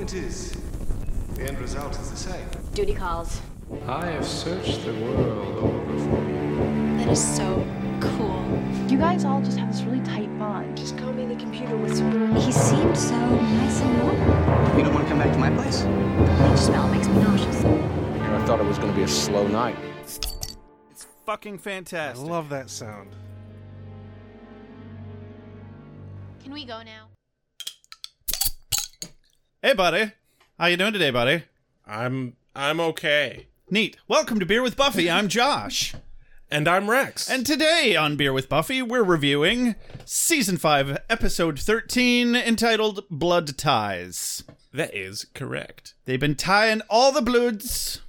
Point is, the end result is the same. Duty calls. I have searched the world over for you. That is so cool. You guys all just have this really tight bond. Just call me the computer whisperer. He seemed so nice and warm. You don't want to come back to my place? The smell makes me nauseous. I thought it was going to be a slow night. It's fucking fantastic. I fantastic. love that sound. Can we go now? Hey, buddy. How you doing today, buddy? I'm I'm okay. Neat. Welcome to Beer with Buffy. I'm Josh. And I'm Rex. And today on Beer with Buffy, we're reviewing Season 5, Episode 13, entitled Blood Ties. that is correct. They've been tying all the bloods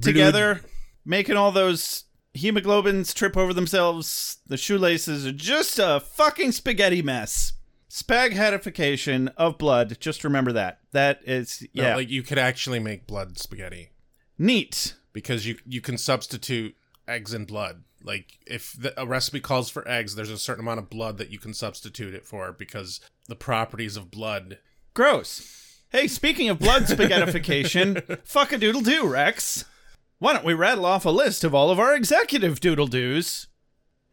together, making all those hemoglobins trip over themselves. The shoelaces are just a fucking spaghetti mess. Spaghetification of blood. Just remember that. That is, No, yeah, like you could actually make blood spaghetti neat. because you you can substitute eggs and blood. Like if the, a recipe calls for eggs, there's a certain amount of blood that you can substitute it for because the properties of blood. Gross. Hey, speaking of blood spaghettification, fuck a doodle do, Rex. Why don't we rattle off a list of all of our executive doodle doos?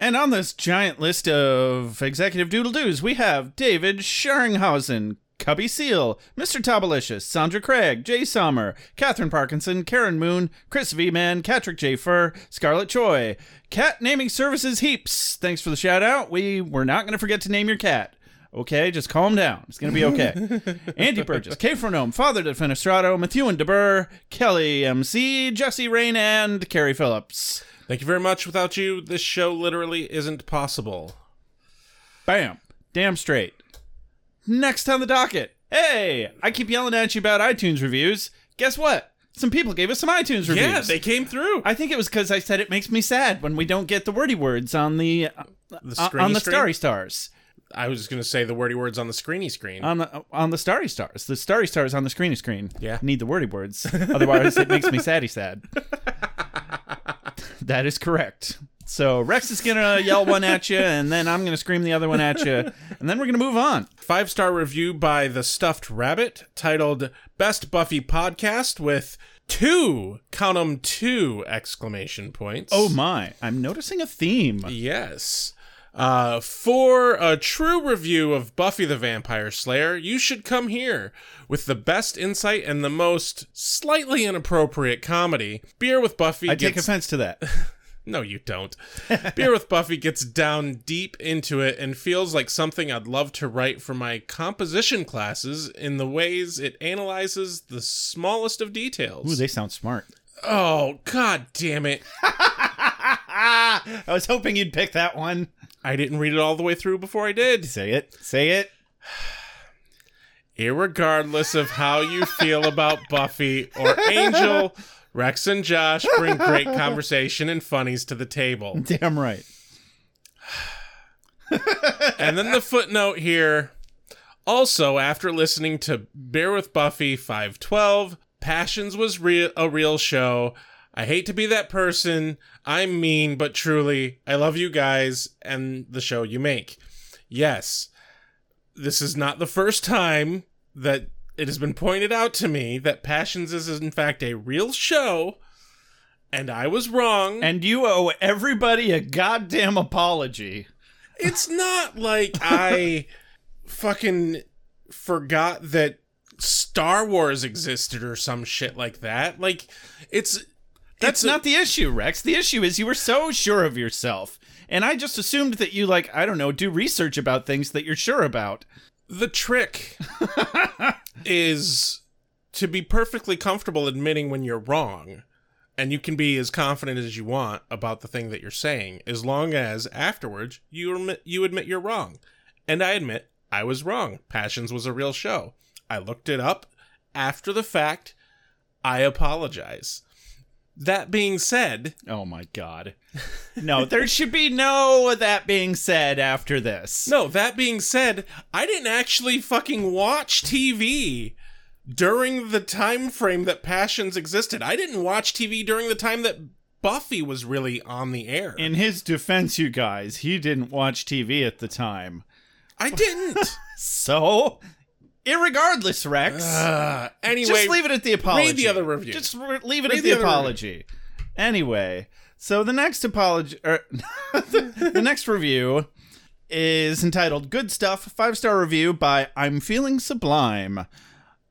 And on this giant list of executive doodle doos, we have David Scharinghausen, Cubby Seal, Mr. Tobalicious, Sandra Craig, Jay Sommer, Catherine Parkinson, Karen Moon, Chris V Man, Catrick J. Fur, Scarlett Choi. Cat naming services heaps. Thanks for the shout out. We were not going to forget to name your cat. Okay, just calm down. It's gonna be okay. Andy Burgess, K Frenome, Father Defenestrato, Methuen DeBurr, Kelly MC, Jesse Rain, and Carrie Phillips. Thank you very much. Without you, this show literally isn't possible. Bam. Damn straight. Next on the docket. Hey, I keep yelling at you about iTunes reviews. Guess what? Some people gave us some iTunes reviews. Yeah, they came through. I think it was because I said it makes me sad when we don't get the wordy words on the uh, the on the screen? starry stars. I was going to say the wordy words on the screeny screen. on the on the starry stars. The starry stars on the screeny screen. Yeah. Need the wordy words. Otherwise it makes me saddy sad. That is correct. So Rex is gonna yell one at you, and then I'm gonna scream the other one at you, and then we're gonna move on. Five star review by The Stuffed Rabbit titled Best Buffy Podcast with two, count 'em two exclamation points. Oh my! I'm noticing a theme. Yes. Uh, for a true review of Buffy the Vampire Slayer, you should come here with the best insight and the most slightly inappropriate comedy. Beer with Buffy I take offense to that. no, you don't. Beer with Buffy gets down deep into it and feels like something I'd love to write for my composition classes in the ways it analyzes the smallest of details. Ooh, they sound smart. oh, god damn it. I was hoping you'd pick that one. I didn't read it all the way through before I did. Say it. Say it. Irregardless of how you feel about Buffy or Angel, Rex and Josh bring great conversation and funnies to the table. Damn right. And then the footnote here. Also, after listening to Bear with Buffy 512, Passions was real a real show. I hate to be that person. I'm mean, but truly, I love you guys and the show you make. Yes, this is not the first time that it has been pointed out to me that Passions is in fact a real show, and I was wrong. And you owe everybody a goddamn apology. it's not like I fucking forgot that Star Wars existed or some shit like that. Like it's That's a- not the issue, Rex. The issue is you were so sure of yourself. And I just assumed that you, like, I don't know, do research about things that you're sure about. the trick is to be perfectly comfortable admitting when you're wrong. And you can be as confident as you want about the thing that you're saying, as long as afterwards you admit, you admit you're wrong. And I admit I was wrong. Passions was a real show. I looked it up after the fact. I apologize. That being said, Oh my god. No, there should be no that being said after this. no, that being said, I didn't actually fucking watch TV during the time frame that Passions existed. I didn't watch TV during the time that Buffy was really on the air. In his defense, you guys, he didn't watch TV at the time. I didn't. So, Irregardless, Rex. Uh, anyway, just leave it at the apology. read the other review. Just re- leave it Read at the the, apology. Anyway, so the next apology, er, the, the next review is entitled "Good Stuff." Five star review by I'm Feeling Sublime,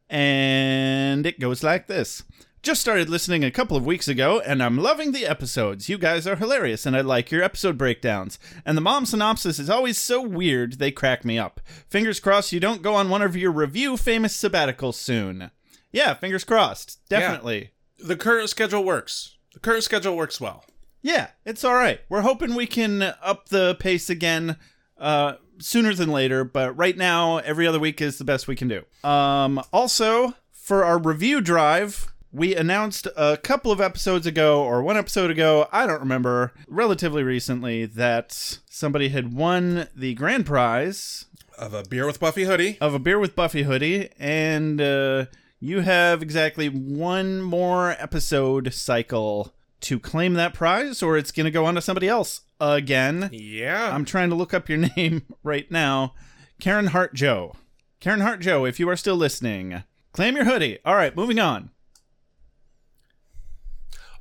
and it goes like this. Just started listening a couple of weeks ago, and I'm loving the episodes. You guys are hilarious, and I like your episode breakdowns. And the mom synopsis is always so weird, they crack me up. Fingers crossed you don't go on one of your review famous sabbaticals soon. Yeah, fingers crossed. Definitely. the current schedule works. The current schedule works well. Yeah, it's all right. We're hoping we can up the pace again uh, sooner than later, but right now, every other week is the best we can do. Um, also, for our review drive, we announced a couple of episodes ago, or one episode ago, I don't remember, relatively recently, that somebody had won the grand prize Of a beer with Buffy hoodie. of a beer with Buffy hoodie, and uh, you have exactly one more episode cycle to claim that prize, or it's going to go on to somebody else again. Yeah. I'm trying to look up your name right now. Karen Hart Joe. Karen Hart Joe, if you are still listening, claim your hoodie. All right, moving on.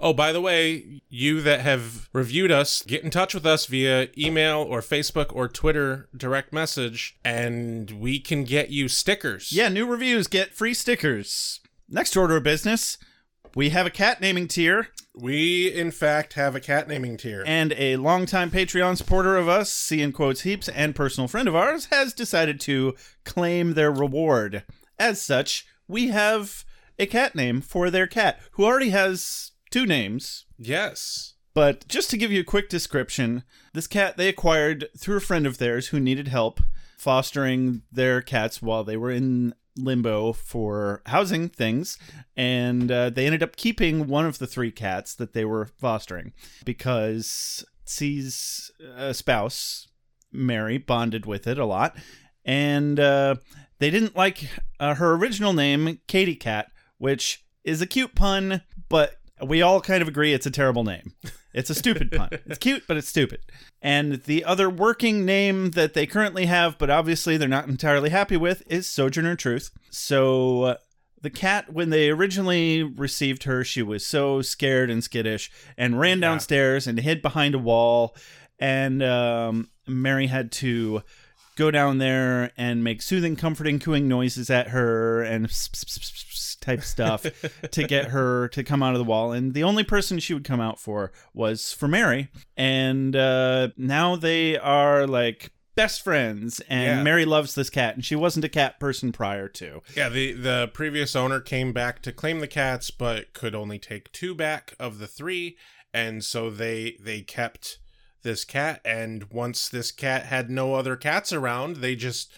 Oh, by the way, you that have reviewed us, get in touch with us via email or Facebook or Twitter direct message, and we can get you stickers. Yeah, new reviews get free stickers. Next order of business, we have a cat naming tier. We, in fact, have a cat naming tier. and a longtime Patreon supporter of us, C in quotes heaps, and personal friend of ours, has decided to claim their reward. As such, we have a cat name for their cat, who already has two names. yes. But just to give you a quick description, this cat they acquired through a friend of theirs who needed help fostering their cats while they were in limbo for housing things. And uh, they ended up keeping one of the three cats that they were fostering because C's uh, spouse, Mary, bonded with it a lot. And uh, they didn't like uh, her original name, Katie Cat, which is a cute pun, but we all kind of agree it's a terrible name. It's a stupid pun. It's cute, but it's stupid. And the other working name that they currently have, but obviously they're not entirely happy with, is Sojourner Truth. So uh, the cat, when they originally received her, she was so scared and skittish and ran downstairs and hid behind a wall. And um, Mary had to go down there and make soothing, comforting, cooing noises at her and type stuff to get her to come out of the wall. And the only person she would come out for was for Mary. And uh, now they are like best friends. And Yeah. Mary loves this cat, and she wasn't a cat person prior to. Yeah, the, the previous owner came back to claim the cats, but could only take two back of the three. And so they they kept this cat. And once this cat had no other cats around, they just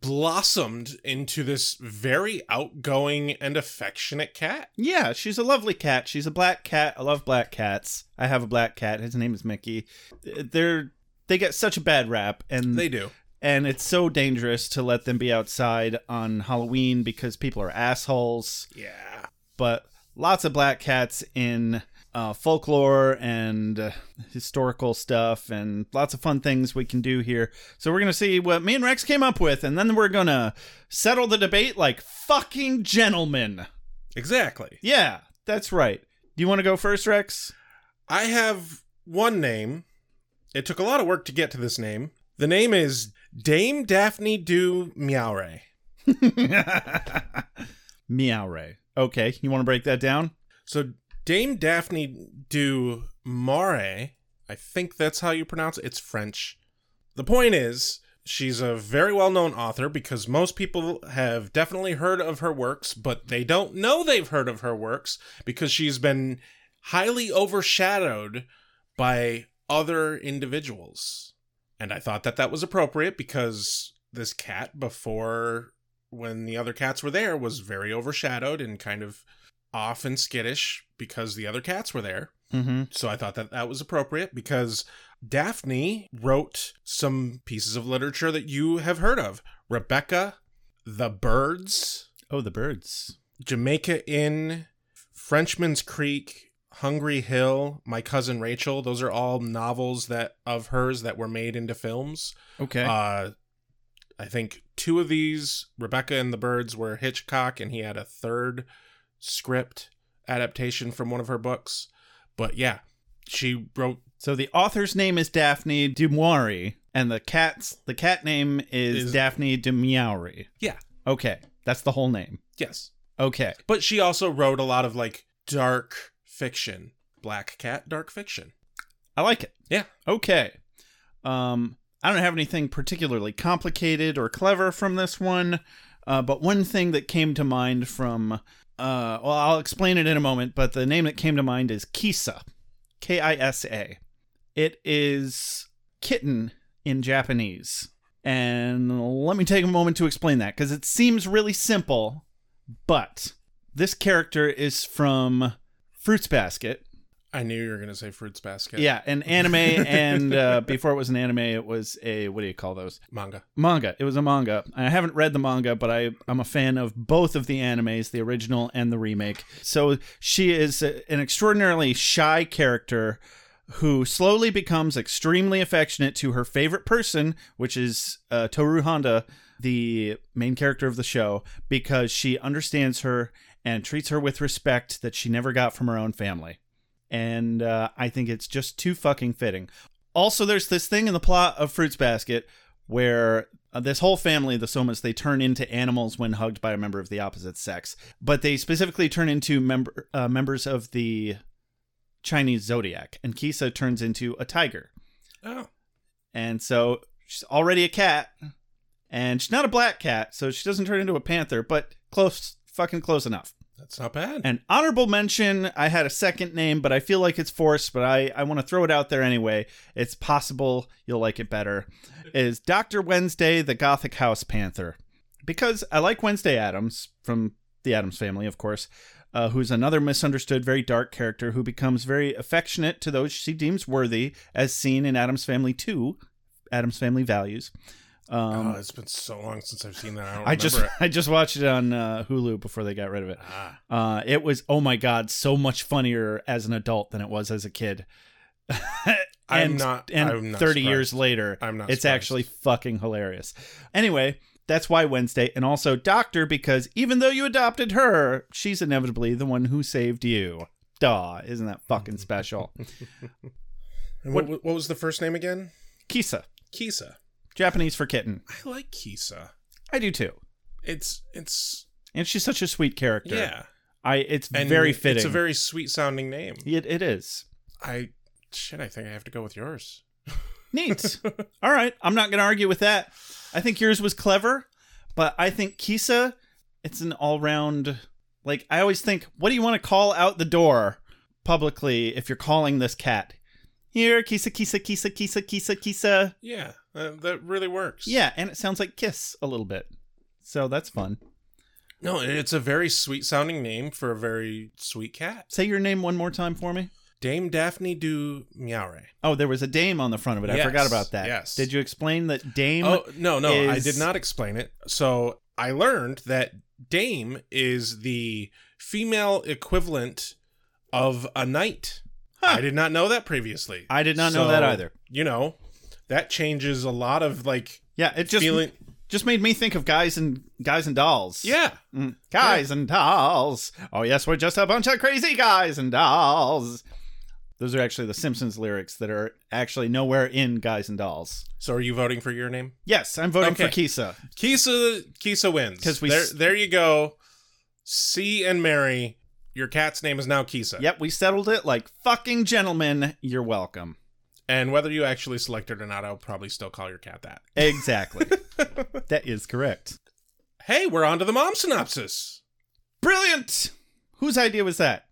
blossomed into this very outgoing and affectionate cat. Yeah, she's a lovely cat. She's a black cat. I love black cats. I have a black cat. His name is Mickey. They're they get such a bad rap, and They do. and it's so dangerous to let them be outside on Halloween because people are assholes. Yeah. But lots of black cats in uh, folklore and uh, historical stuff, and lots of fun things we can do here. So we're gonna see what me and Rex came up with, and then we're gonna settle the debate like fucking gentlemen. Exactly. Yeah, that's right. Do you want to go first, Rex? I have one name. It took a lot of work to get to this name. The name is Dame Daphne du Miaure. Meow Ray. Okay, you want to break that down? So Dame Daphne du Marais, I think that's how you pronounce it. It's French. The point is, she's a very well-known author because most people have definitely heard of her works, but they don't know they've heard of her works because she's been highly overshadowed by other individuals. And I thought that that was appropriate because this cat before when the other cats were there was very overshadowed and kind of off and skittish because the other cats were there. Mm-hmm. So I thought that that was appropriate because Daphne wrote some pieces of literature that you have heard of Rebecca, The Birds, Oh, the birds. Jamaica Inn, Frenchman's Creek, Hungry Hill, My Cousin Rachel. Those are all novels that of hers that were made into films. Okay. Uh, I think two of these, Rebecca and the Birds, were Hitchcock, and he had a third script adaptation from one of her books. But yeah, she wrote. So the author's name is Daphne du Maurier, and the cat's the cat name is, Is- Daphne du Maurier. Yeah, Okay, that's the whole name. yes. Okay. But she also wrote a lot of like dark fiction, Black Cat dark fiction. I like it. Yeah. Okay. Um, I don't have anything particularly complicated or clever from this one, uh, but one thing that came to mind from, uh, well, I'll explain it in a moment, but the name that came to mind is Kisa, K I S A. It is kitten in Japanese. And let me take a moment to explain that because it seems really simple, but this character is from Fruits Basket, I knew you were gonna say Fruits Basket. yeah, an anime, and uh, before it was an anime, it was a what do you call those? manga. Manga. It was a manga. I haven't read the manga, but I I'm a fan of both of the animes, the original and the remake. So she is a- an extraordinarily shy character who slowly becomes extremely affectionate to her favorite person, which is uh, Tohru Honda, the main character of the show, because she understands her and treats her with respect that she never got from her own family and uh, I think it's just too fucking fitting. Also, there's this thing in the plot of Fruits Basket where uh, this whole family, the Sohmas, they turn into animals when hugged by a member of the opposite sex, but they specifically turn into member uh, members of the Chinese zodiac, and Kisa turns into a tiger, Oh, and so she's already a cat, and she's not a black cat, so she doesn't turn into a panther, but close, fucking close enough. That's not bad. An honorable mention, I had a second name, but I feel like it's forced, but I, I want to throw it out there anyway. It's possible you'll like it better. Is Dr. Wednesday the Gothic House Panther? Because I like Wednesday Addams from the Addams family, of course, uh, who's another misunderstood, very dark character who becomes very affectionate to those she deems worthy, as seen in Addams Family 2, Addams Family Values. Um, oh, it's been so long since I've seen that. I I just remember I just watched it on uh, Hulu before they got rid of it. it. Ah, Uh, it was oh my god, so much funnier as an adult than it was as a kid. I'm not- And I'm not thirty years later, I'm not It's surprised. actually fucking hilarious. Anyway, that's why Wednesday, and also Doctor, because even though you adopted her, she's inevitably the one who saved you. Duh, isn't that fucking special? And what, what was the first name again? Kisa, Kisa. Japanese for kitten. I like Kisa. I do too. It's it's And she's such a sweet character. yeah, I. It's and very fitting. It's a very sweet sounding name. It, it is. I shit. I think I have to go with yours. Neat. All right. I'm not going to argue with that. I think yours was clever, but I think Kisa, it's an all round. Like, I always think, what do you want to call out the door publicly if you're calling this cat? Here, Kisa, Kisa, Kisa, Kisa, Kisa, Kisa. Yeah, uh, that really works. Yeah, and it sounds like kiss a little bit. So that's fun. No, it's a very sweet sounding name for a very sweet cat. Say your name one more time for me. Dame Daphne du Miaure. Oh, there was a dame on the front of it. I Yes, forgot about that. yes. Did you explain that dame? Oh no, no, I did not explain it. So I learned that Dame is the female equivalent of a knight. Huh. I did not know that previously. I did not know that either. You know, that changes a lot of like Yeah, it just feeling. just made me think of guys and guys and dolls. Yeah, Mm, guys and dolls. Oh yes, we're just a bunch of crazy guys and dolls. Those are actually the Simpsons lyrics that are actually nowhere in Guys and Dolls. So are you voting for your name? Yes, I'm voting for Okay. Kisa. Kisa Kisa wins 'Cause we there. s- there you go. C and Mary. Your cat's name is now Kisa. Yep, we settled it like fucking gentlemen. You're welcome. And whether you actually select it or not, I'll probably still call your cat that. Exactly. that is correct. Hey, we're on to the mom synopsis. Brilliant. Whose idea was that?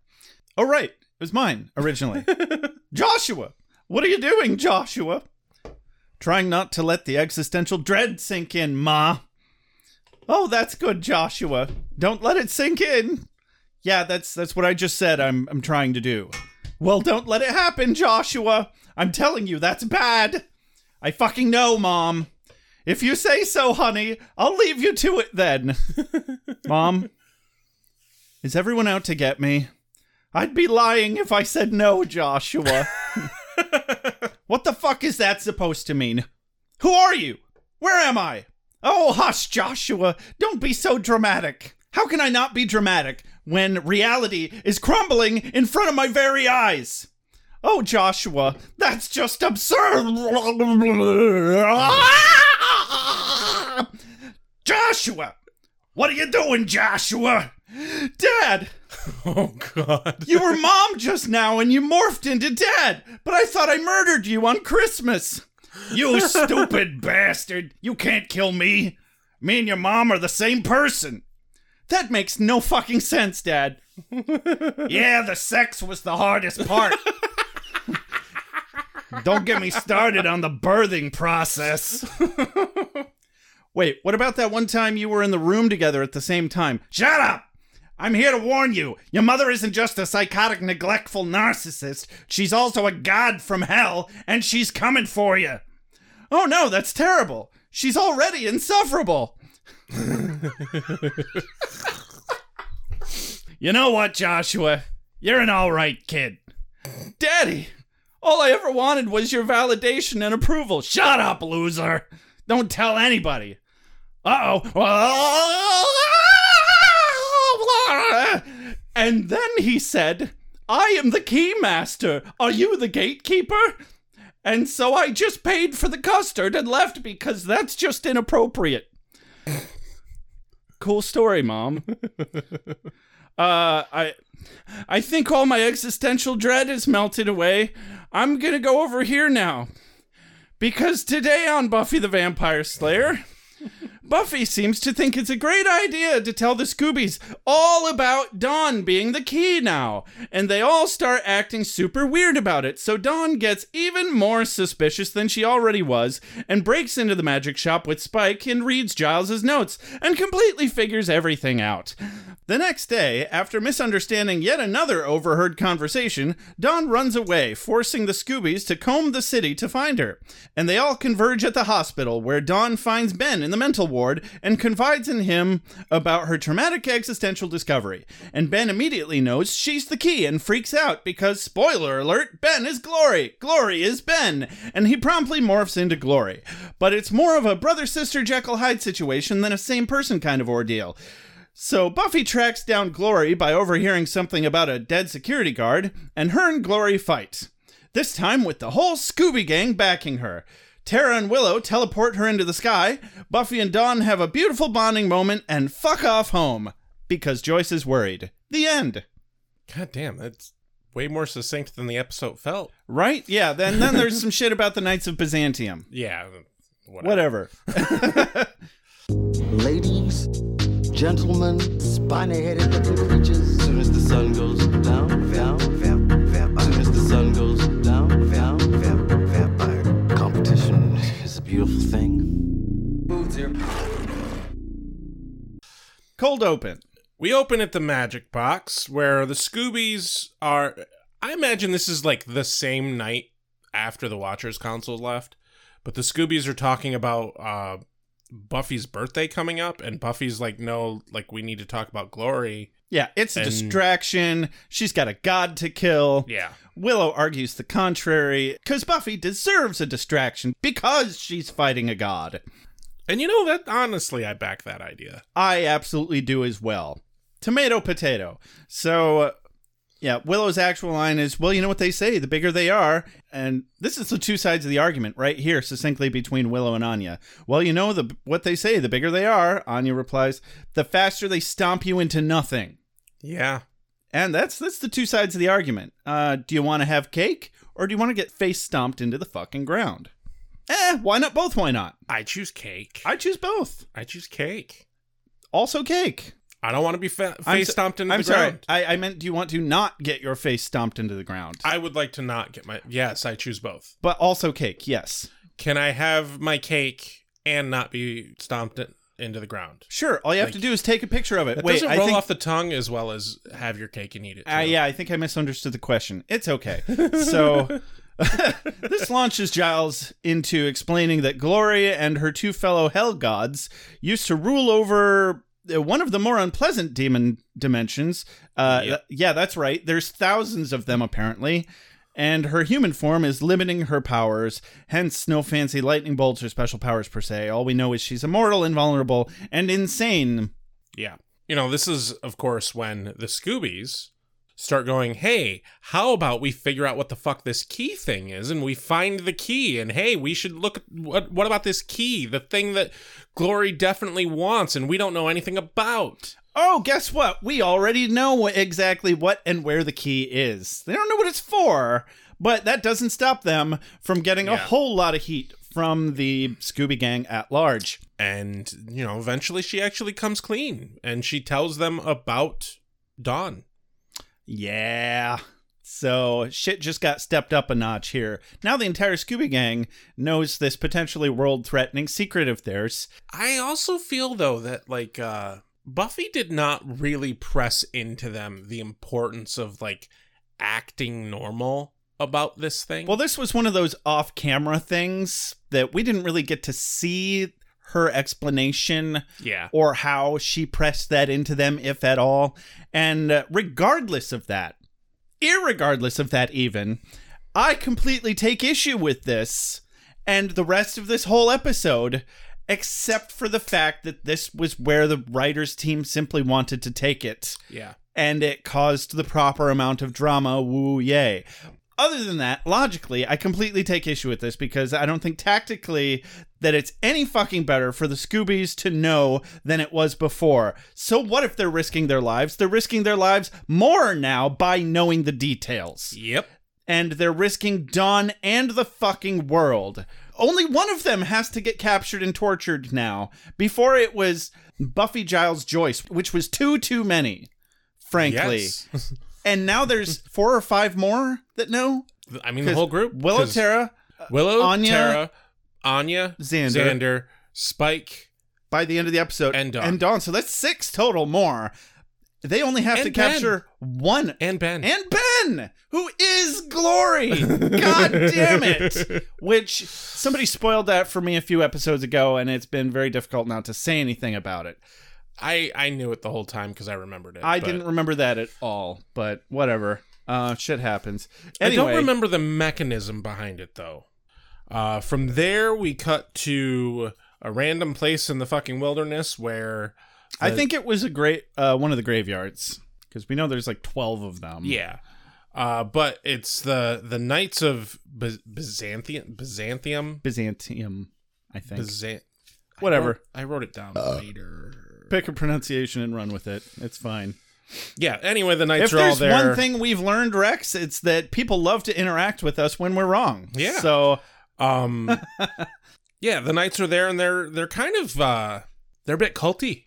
Oh right, it was mine originally. Joshua, what are you doing, Joshua? Trying not to let the existential dread sink in, Ma. Oh, that's good, Joshua. Don't let it sink in. Yeah, that's that's what I just said I'm I'm trying to do. Well, don't let it happen, Joshua. I'm telling you that's bad. I fucking know, Mom. If you say so, honey, I'll leave you to it then. Mom, is everyone out to get me? I'd be lying if I said no, Joshua. what the fuck is that supposed to mean? Who are you? Where am I? Oh, hush, Joshua. Don't be so dramatic. How can I not be dramatic when reality is crumbling in front of my very eyes? Oh, Joshua, that's just absurd. Joshua, what are you doing, Joshua? Dad, Oh God. you were mom just now and you morphed into dad, but I thought I murdered you on Christmas. You stupid bastard. You can't kill me. Me and your mom are the same person. That makes no fucking sense, Dad. yeah, the sex was the hardest part. Don't get me started on the birthing process. Wait, what about that one time you were in the room together at the same time? Shut up! I'm here to warn you. Your mother isn't just a psychotic, neglectful narcissist. She's also a god from hell, and she's coming for you. Oh no, that's terrible. She's already insufferable. you know what, Joshua? You're an alright kid. Daddy, all I ever wanted was your validation and approval. Shut up, loser. Don't tell anybody. Uh oh. And then he said, I am the key master. Are you the gatekeeper? And so I just paid for the custard and left because that's just inappropriate. Cool story, Mom. Uh, I, I think all my existential dread is melted away. I'm gonna go over here now, because today on Buffy the Vampire Slayer, Buffy seems to think it's a great idea to tell the Scoobies all about Dawn being the key now, and they all start acting super weird about it. So Dawn gets even more suspicious than she already was and breaks into the magic shop with Spike and reads Giles's notes and completely figures everything out. The next day, after misunderstanding yet another overheard conversation, Dawn runs away, forcing the Scoobies to comb the city to find her. And they all converge at the hospital, where Dawn finds Ben in the mental ward and confides in him about her traumatic existential discovery. And Ben immediately knows she's the key and freaks out because, spoiler alert, Ben is Glory. Glory is Ben. And he promptly morphs into Glory. But it's more of a brother sister Jekyll Hyde situation than a same person kind of ordeal. So Buffy tracks down Glory by overhearing something about a dead security guard, and her and Glory fight. This time with the whole Scooby Gang backing her. Tara and Willow teleport her into the sky. Buffy and Dawn have a beautiful bonding moment and fuck off home because Joyce is worried. The end. God damn, that's way more succinct than the episode felt. Right? Yeah. Then then there's some shit about the Knights of Byzantium. Yeah. Whatever. Whatever. Ladies, gentlemen, spiny headed looking creatures. Soon as the sun goes down, down, vamp. Soon as the sun goes down, down, vampire. Competition is a beautiful thing. Cold open. We open at the magic box where the Scoobies are. I imagine this is like the same night after the Watchers Council left, but the Scoobies are talking about uh, Buffy's birthday coming up, and Buffy's like, no, like we need to talk about Glory. Yeah, it's a And- distraction. She's got a god to kill. Yeah. Willow argues the contrary, because Buffy deserves a distraction because she's fighting a god. And you know that honestly, I back that idea. I absolutely do as well. Tomato, potato. So, yeah, Willow's actual line is, well, you know what they say, the bigger they are. And this is the two sides of the argument right here, succinctly between Willow and Anya. Well, you know the what they say, the bigger they are, Anya replies, the faster they stomp you into nothing. Yeah. And that's that's the two sides of the argument. Uh, do you want to have cake or do you want to get face stomped into the fucking ground? Eh, why not both? Why not? I choose cake. I choose both. I choose cake. Also cake. I don't want to be fa- I'm face so- stomped into the ground. I'm the sorry. ground. I, I meant, do you want to not get your face stomped into the ground? I would like to not get my. Yes, I choose both. but also cake. Yes. Can I have my cake and not be stomped in- into the ground? Sure. All you have Like- to do is take a picture of it. It Wait, doesn't I roll think. off the tongue as well as have your cake and eat it. Uh, too. yeah, I think I misunderstood the question. It's okay. So, this launches Giles into explaining that Gloria and her two fellow hell gods used to rule over one of the more unpleasant demon dimensions. Uh, Yep. yeah, that's right. There's thousands of them apparently. And her human form is limiting her powers, hence no fancy lightning bolts or special powers per se. All we know is she's immortal, invulnerable, and insane. Yeah. You know, this is, of course, when the Scoobies start going, hey, how about we figure out what the fuck this key thing is and we find the key and hey, we should look at what, what about this key, the thing that Glory definitely wants and we don't know anything about. Oh, guess what? We already know exactly what and where the key is. They don't know what it's for, but that doesn't stop them from getting a whole lot of heat from the Scooby Gang at large. And, you know, eventually she actually comes clean and she tells them about Dawn. Yeah. So shit just got stepped up a notch here. Now the entire Scooby Gang knows this potentially world threatening secret of theirs. I also feel though that like uh Buffy did not really press into them the importance of like acting normal about this thing. Well, this was one of those off camera things that we didn't really get to see her explanation yeah. or how she pressed that into them, if at all. And uh, regardless of that, irregardless of that, even, I completely take issue with this and the rest of this whole episode, except for the fact that this was where the writers' team simply wanted to take it. Yeah. And it caused the proper amount of drama. Woo, yay. Other than that, logically, I completely take issue with this because I don't think tactically that it's any fucking better for the Scoobies to know than it was before. So what if they're risking their lives? They're risking their lives more now by knowing the details. Yep. And they're risking Dawn and the fucking world. Only one of them has to get captured and tortured now. Before it was Buffy Giles Joyce, which was too too many, frankly. Yes. And now there's four or five more that know. I mean the whole group. Willow, 'cause Tara, Willow, uh, Anya, Tara, Anya, Xander. Xander, Spike, by the end of the episode, And Dawn. So that's six total more. They only have And to Ben. capture one. and Ben. And Ben, who is Glory. God damn it. Which somebody spoiled that for me a few episodes ago, and it's been very difficult not to say anything about it. I I knew it the whole time because I remembered it. I but didn't remember that at all, but whatever. Uh, shit happens. I don't remember the mechanism behind it though. Uh, from there, we cut to a random place in the fucking wilderness where I think it was a great uh, one of the graveyards because we know there's like twelve of them. Yeah. Uh, but it's the the Knights of By- Byzantium Byzantium Byzantium, I think. Byzant Whatever. I wrote it down later. Pick a pronunciation and run with it. It's fine. Yeah. Anyway, the knights if are all there's there. one thing we've learned, Rex, it's that people love to interact with us when we're wrong. Yeah. So Um, yeah, the knights are there, and they're they're kind of uh, they're a bit culty.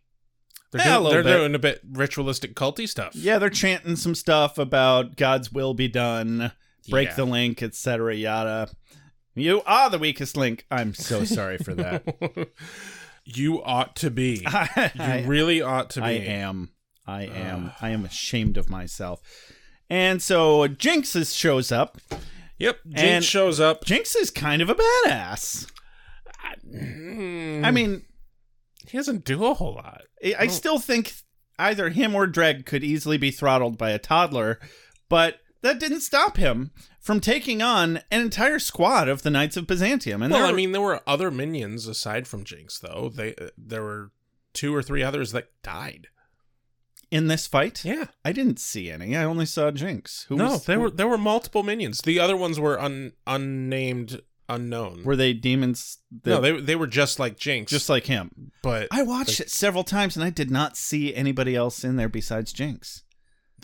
They're, Yeah, doing, they're bit. doing a bit ritualistic culty stuff. yeah, they're chanting some stuff about God's will be done, break Yeah. the link, etc. Yada. You are the weakest link. I'm so sorry for that. you ought to be. You I, really ought to be. I am. I am. I am ashamed of myself. And so Jinx is, shows up. Yep. Jinx shows up. Jinx is kind of a badass. Mm, I mean, he doesn't do a whole lot. I I still think either him or Dreg could easily be throttled by a toddler, but that didn't stop him from taking on an entire squad of the Knights of Byzantium. And well, there I mean, there were other minions aside from Jinx, though. They uh, there were two or three others that died. in this fight, Yeah. I didn't see any. I only saw Jinx. Who no, was, there were there were multiple minions. The other ones were un, unnamed, unknown. were they demons? that- no, they they were just like Jinx, just like him. but I watched it several times and I did not see anybody else in there besides Jinx.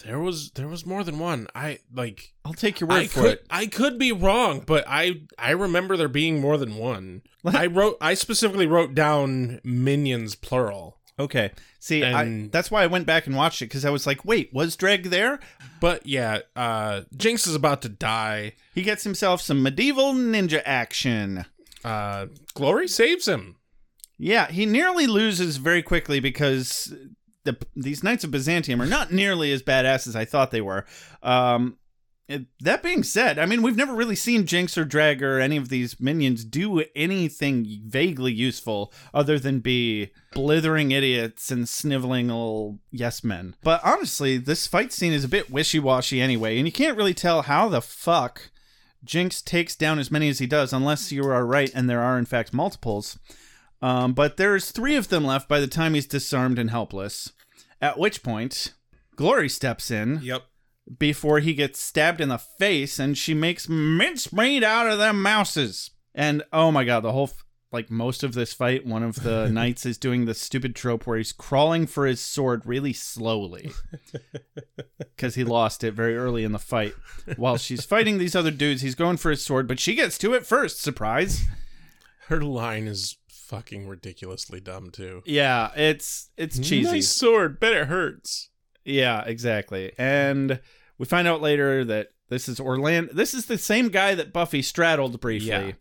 There was there was more than one. I like I'll take your word I for could it. I could be wrong, but I I remember there being more than one. I wrote I specifically wrote down minions plural. Okay. See, I, that's why I went back and watched it because I was like, wait, was Dreg there? But yeah, uh Jinx is about to die. He gets himself some medieval ninja action. Uh Glory saves him. Yeah, he nearly loses very quickly because the these Knights of Byzantium are not nearly as badass as I thought they were. Um, It- that being said, I mean, we've never really seen Jinx or Dreg or any of these minions do anything vaguely useful other than be blithering idiots and sniveling little yes men. But honestly, this fight scene is a bit wishy washy anyway, and you can't really tell how the fuck Jinx takes down as many as he does, unless you are right and there are, in fact, multiples. Um, but there's three of them left by the time he's disarmed and helpless. At which point, Glory steps in Yep. before he gets stabbed in the face, and she makes mincemeat out of them mouses. And oh my god, the whole f- like most of this fight, one of the knights is doing the stupid trope where he's crawling for his sword really slowly because he lost it very early in the fight. While she's fighting these other dudes, he's going for his sword, but she gets to it first. Surprise! Her line is fucking ridiculously dumb too. Yeah, it's it's cheesy. Nice sword, bet it hurts. Yeah, exactly. And we find out later that this is Orlando. This is the same guy that Buffy straddled briefly. Yeah.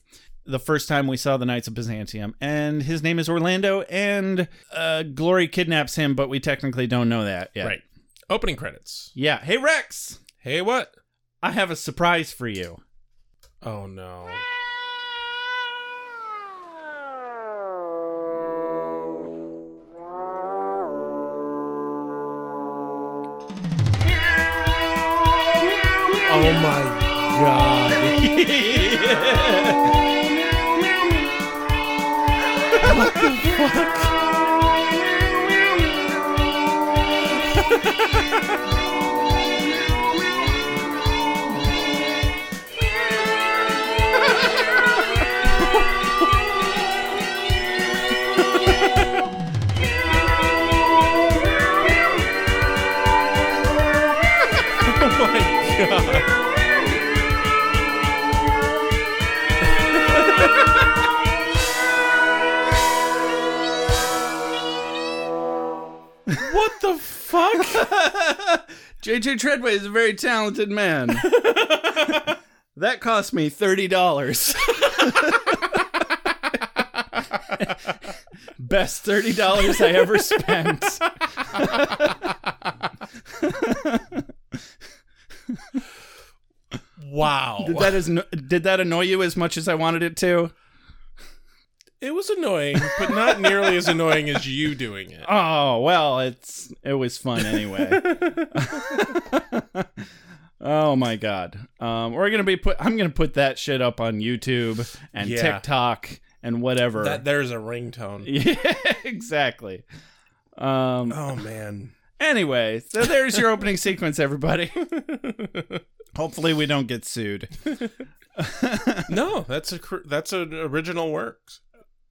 The first time we saw the Knights of Byzantium, and his name is Orlando, and uh, Glory kidnaps him, but we technically don't know that yet. Right. Opening credits. Yeah. Hey Rex, Hey, what? I have a surprise for you. Oh no. Oh my god. Oh what the fuck? JJ Treadway is a very talented man. that cost me thirty dollars. Best thirty dollars I ever spent. Wow. Did that as did that annoy you as much as I wanted it to? It was annoying, but not nearly as annoying as you doing it. Oh well, it's it was fun anyway. oh my god, um, we're gonna be put. I'm gonna put that shit up on YouTube and Yeah. TikTok and whatever. That there's a ringtone. yeah, exactly. Um. Oh man. Anyway, so there's your opening sequence, everybody. Hopefully, we don't get sued. No, that's a that's an original work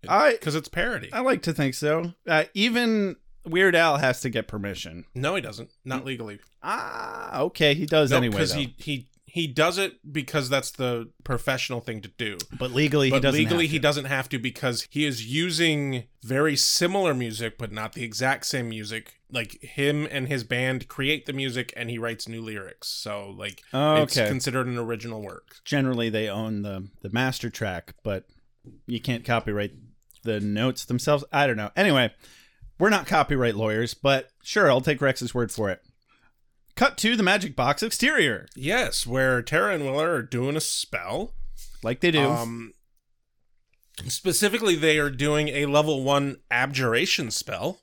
I because it's parody. I like to think so. Uh, even Weird Al has to get permission. No, he doesn't. Not legally. Ah, okay, he does No, anyway. because he he he does it because that's the professional thing to do. but legally, he doesn't. legally, he doesn't have to because he is using very similar music, but not the exact same music. Like him and his band create the music, and he writes new lyrics. So, like, it's Okay. considered an original work. generally they own the the master track, but you can't copyright the notes themselves. I don't know. Anyway, we're not copyright lawyers, but sure, I'll take Rex's word for it. Cut to the magic box exterior, Yes, where Tara and Willer are doing a spell. like they do. Um, specifically, they are doing a level one abjuration spell.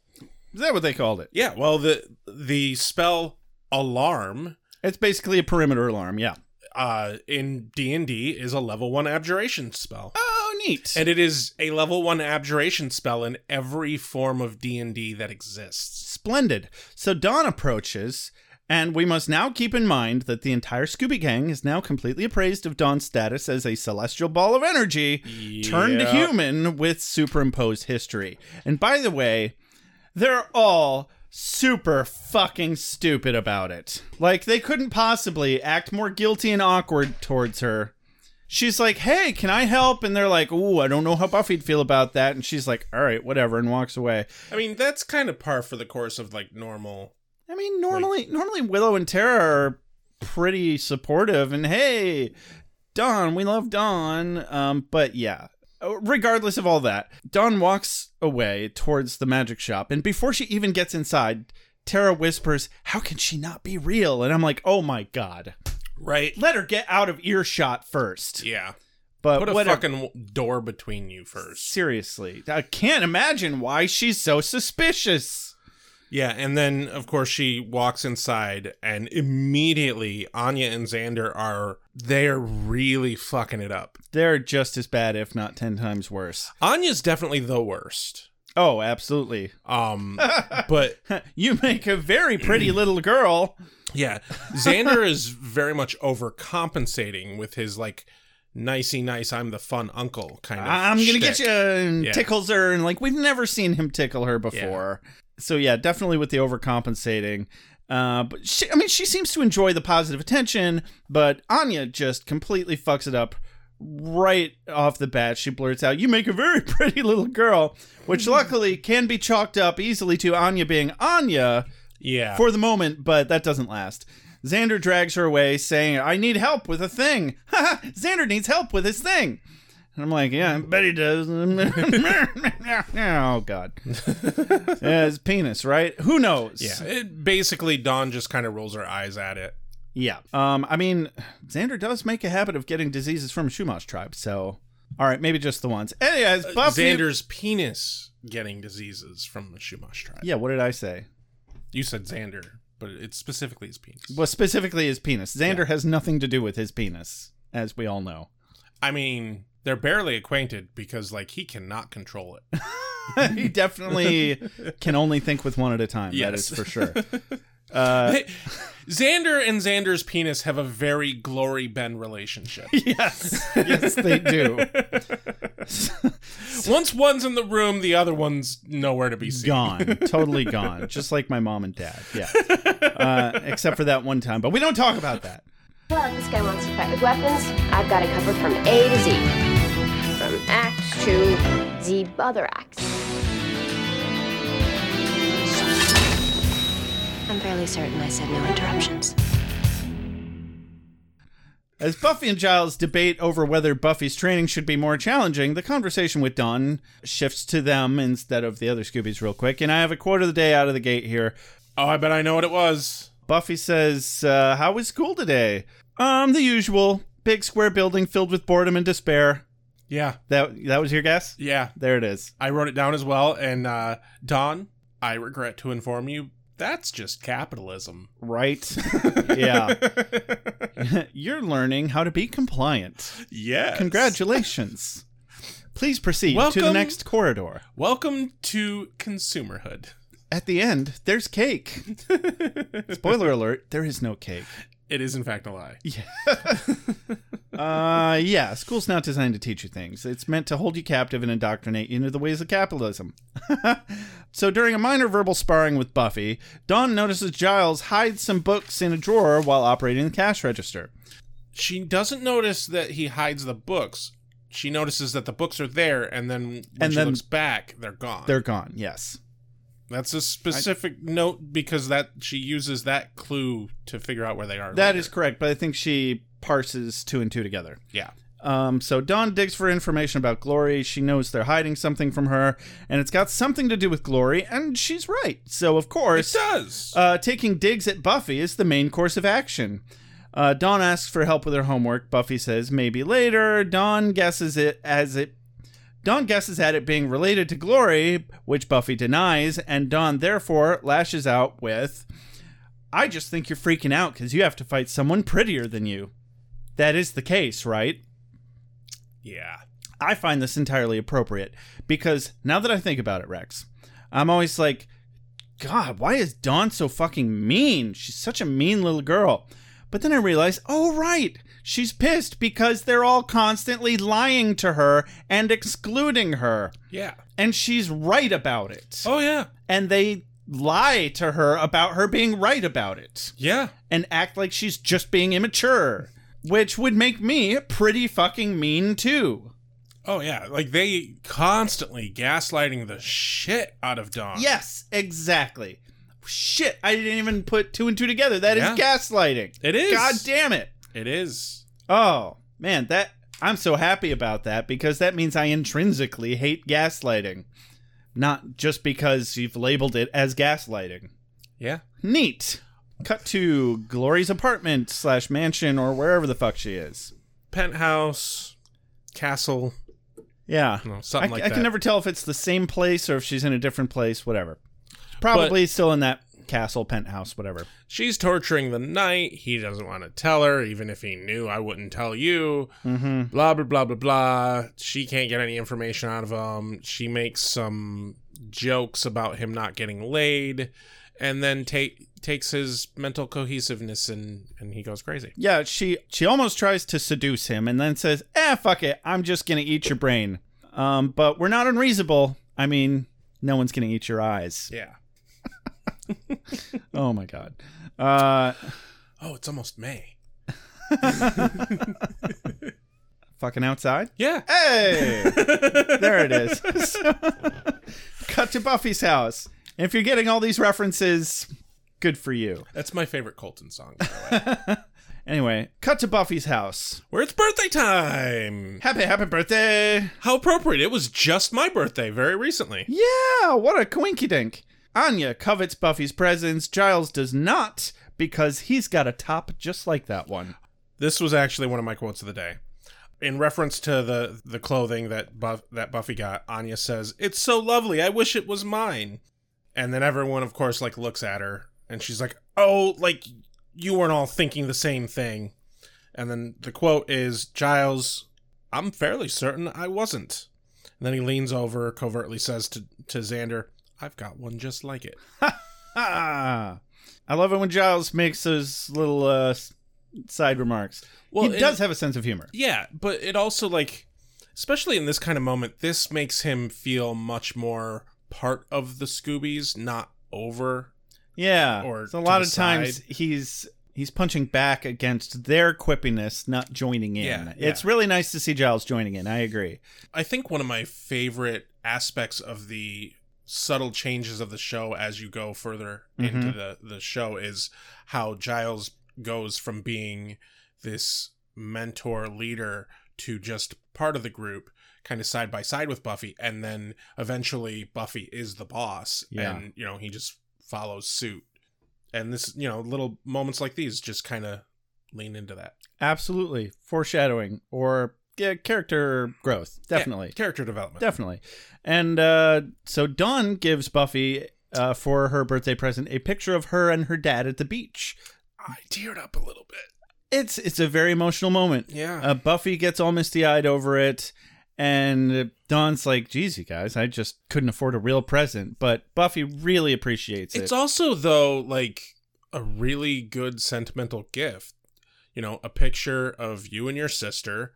Is that what they called it? Yeah, well, the the spell alarm It's basically a perimeter alarm. Yeah. uh, in D and D is a level one abjuration spell, Oh, neat. and it is a level one abjuration spell in every form of D and D that exists. Splendid. So Dawn approaches, and we must now keep in mind that the entire Scooby Gang is now completely appraised of Dawn's status as a celestial ball of energy turned Yeah. human with superimposed history. And by the way, they're all super fucking stupid about it. Like, they couldn't possibly act more guilty and awkward towards her. She's like, hey, can I help? And they're like, ooh, I don't know how Buffy'd feel about that. And she's like, all right, whatever, and walks away. I mean, that's kind of par for the course of like normal. I mean, normally, normally Willow and Tara are pretty supportive, and hey, Dawn, we love Dawn. Um, but yeah, Oh, regardless of all that, Dawn walks away towards the magic shop, and before she even gets inside, Tara whispers, "How can she not be real?" And I'm like, "Oh my god." Right. Let her get out of earshot first. Yeah. But Put a whatever. fucking door between you first. Seriously, I can't imagine why she's so suspicious. Yeah, and then of course she walks inside and immediately Anya and Xander are they're really fucking it up. They're just as bad, if not ten times worse. Anya's definitely the worst. Oh, absolutely. Um but You make a very pretty little girl. yeah, Xander is very much overcompensating with his like nicey nice I'm the fun uncle kind of I'm gonna get you and Yeah. tickles her, and like we've never seen him tickle her before. So yeah, definitely with the overcompensating. Uh, but she, I mean, she seems to enjoy the positive attention, but Anya just completely fucks it up right off the bat. She blurts out, "You make a very pretty little girl," which luckily can be chalked up easily to Anya being Anya Yeah. for the moment, but that doesn't last. Xander drags her away, saying, I need help with a thing. Xander needs help with his thing. And I'm like, yeah, I bet he does. oh, God. yeah, his penis, right? Who knows? yeah. It, basically Dawn just kind of rolls her eyes at it. Yeah. Um, I mean, Xander does make a habit of getting diseases from Chumash tribe, so. All right, maybe just the ones. Anyways, Buffy. Xander's penis getting diseases from the Chumash tribe. Yeah, what did I say? You said Xander, but it's specifically his penis. Well, specifically his penis. Xander has nothing to do with his penis, as we all know. I mean, they're barely acquainted because like he cannot control it. he definitely can only think with one at a time. That Yes. is for sure. Uh, Xander and Xander's penis have a very glory Ben relationship. yes, yes, they do. Once one's in the room, the other one's nowhere to be seen. Gone, totally gone. Just like my mom and dad. Yeah, uh, except for that one time. But we don't talk about that. Well, this guy wants to fight with weapons. I've got it covered from A to Z. From axe to the other axe. I'm fairly certain I said no interruptions. As Buffy and Giles debate over whether Buffy's training should be more challenging, the conversation with Dawn shifts to them instead of the other Scoobies real quick. And I have a quote of the day out of the gate here. Oh, I bet I know what it was. Buffy says, uh, How was school today? Um, the usual. Big square building filled with boredom and despair. Yeah, That that was your guess? yeah. There it is. I wrote it down as well. And uh, Dawn, I regret to inform you, that's just capitalism. Right? yeah. You're learning how to be compliant. Yes. Congratulations. Please proceed welcome, to the next corridor. Welcome to consumerhood. At the end, there's cake. Spoiler alert, there is no cake. It is in fact a lie. Uh, yeah, school's not designed to teach you things. It's meant to hold you captive and indoctrinate you into the ways of capitalism. so during a minor verbal sparring with Buffy, Dawn notices Giles hide some books in a drawer while operating the cash register. She doesn't notice that he hides the books. She notices that the books are there, and then when And she then- looks back, they're gone. They're gone, yes. That's a specific note because that she uses that clue to figure out where they are. That later. is correct, but I think she parses two and two together. yeah. Um, so Dawn digs for information about Glory. She knows they're hiding something from her, and it's got something to do with Glory, and she's right. So, of course, It does. uh, taking digs at Buffy is the main course of action. Uh, Dawn asks for help with her homework. Buffy says maybe later. Dawn guesses it as it. Dawn guesses at it being related to Glory, which Buffy denies, and Dawn therefore lashes out with, "I just think you're freaking out because you have to fight someone prettier than you." That is the case, right? yeah. I find this entirely appropriate because now that I think about it, Rex, I'm always like, God, why is Dawn so fucking mean? She's such a mean little girl. But then I realize, oh, right, she's pissed because they're all constantly lying to her and excluding her. Yeah. And she's right about it. Oh yeah. And they lie to her about her being right about it Yeah. and act like she's just being immature, which would make me pretty fucking mean too. Oh yeah. Like they constantly gaslighting the shit out of Dawn. Yes, exactly. Shit, I didn't even put two and two together. That is Yeah. gaslighting. It is. God damn it. It is. Oh, man, that I'm so happy about that because that means I intrinsically hate gaslighting. Not just because you've labeled it as gaslighting. Yeah. Neat. Cut to Glory's apartment slash mansion or wherever the fuck she is. Penthouse, castle. Yeah. No, something I, like I that. can never tell if it's the same place or if she's in a different place, whatever. Probably still in that castle, penthouse, whatever. She's torturing the knight. He doesn't want to tell her, even if he knew I wouldn't tell you. Mm-hmm. Blah, blah, blah, blah, blah. She can't get any information out of him. She makes some jokes about him not getting laid and then take takes his mental cohesiveness and, and he goes crazy. Yeah, she she almost tries to seduce him and then says, "Eh, fuck it. I'm just going to eat your brain." Um, but we're not unreasonable. I mean, no one's going to eat your eyes. Yeah. Oh my god. Uh Oh, it's almost May. fucking outside? Yeah. Hey! there it is. So, cut to Buffy's house. And if you're getting all these references, good for you. That's my favorite Coulton song. by the way. Anyway, cut to Buffy's house. Where it's birthday time. Happy, happy birthday! How appropriate. It was just my birthday very recently. Yeah, what a coinky dink. Anya covets Buffy's presents. Giles does not because he's got a top just like that one. This was actually one of my quotes of the day. In reference to the the clothing that Buff, that Buffy got, Anya says, "It's so lovely. I wish it was mine." And then everyone, of course, like looks at her, and she's like, "Oh, like you weren't all thinking the same thing." And then the quote is, "Giles, I'm fairly certain I wasn't." And then he leans over, covertly says to to Xander, "I've got one just like it." I love it when Giles makes those little uh, side remarks. Well, he and- does have a sense of humor. Yeah, but it also like especially in this kind of moment, this makes him feel much more part of the Scoobies, not over. Yeah, Or so a lot of times side. he's he's punching back against their quippiness, not joining in. Yeah, It's really nice to see Giles joining in. I agree. I think one of my favorite aspects of the subtle changes of the show as you go further mm-hmm. into the the show is how Giles goes from being this mentor leader to just part of the group kind of side by side with Buffy and then eventually Buffy is the boss Yeah. and you know he just follows suit. And this you know little moments like these just kind of lean into that. Absolutely, foreshadowing or yeah, character growth. Definitely. Yeah, character development Definitely. And uh, so Dawn gives Buffy, uh, for her birthday present, a picture of her and her dad at the beach. I teared up a little bit It's it's a very emotional moment. yeah Uh, Buffy gets all misty eyed over it, and Dawn's like, "Geez, you guys, I just couldn't afford a real present." But Buffy really appreciates it. It's also though like a really good sentimental gift. You know, a picture of you and your sister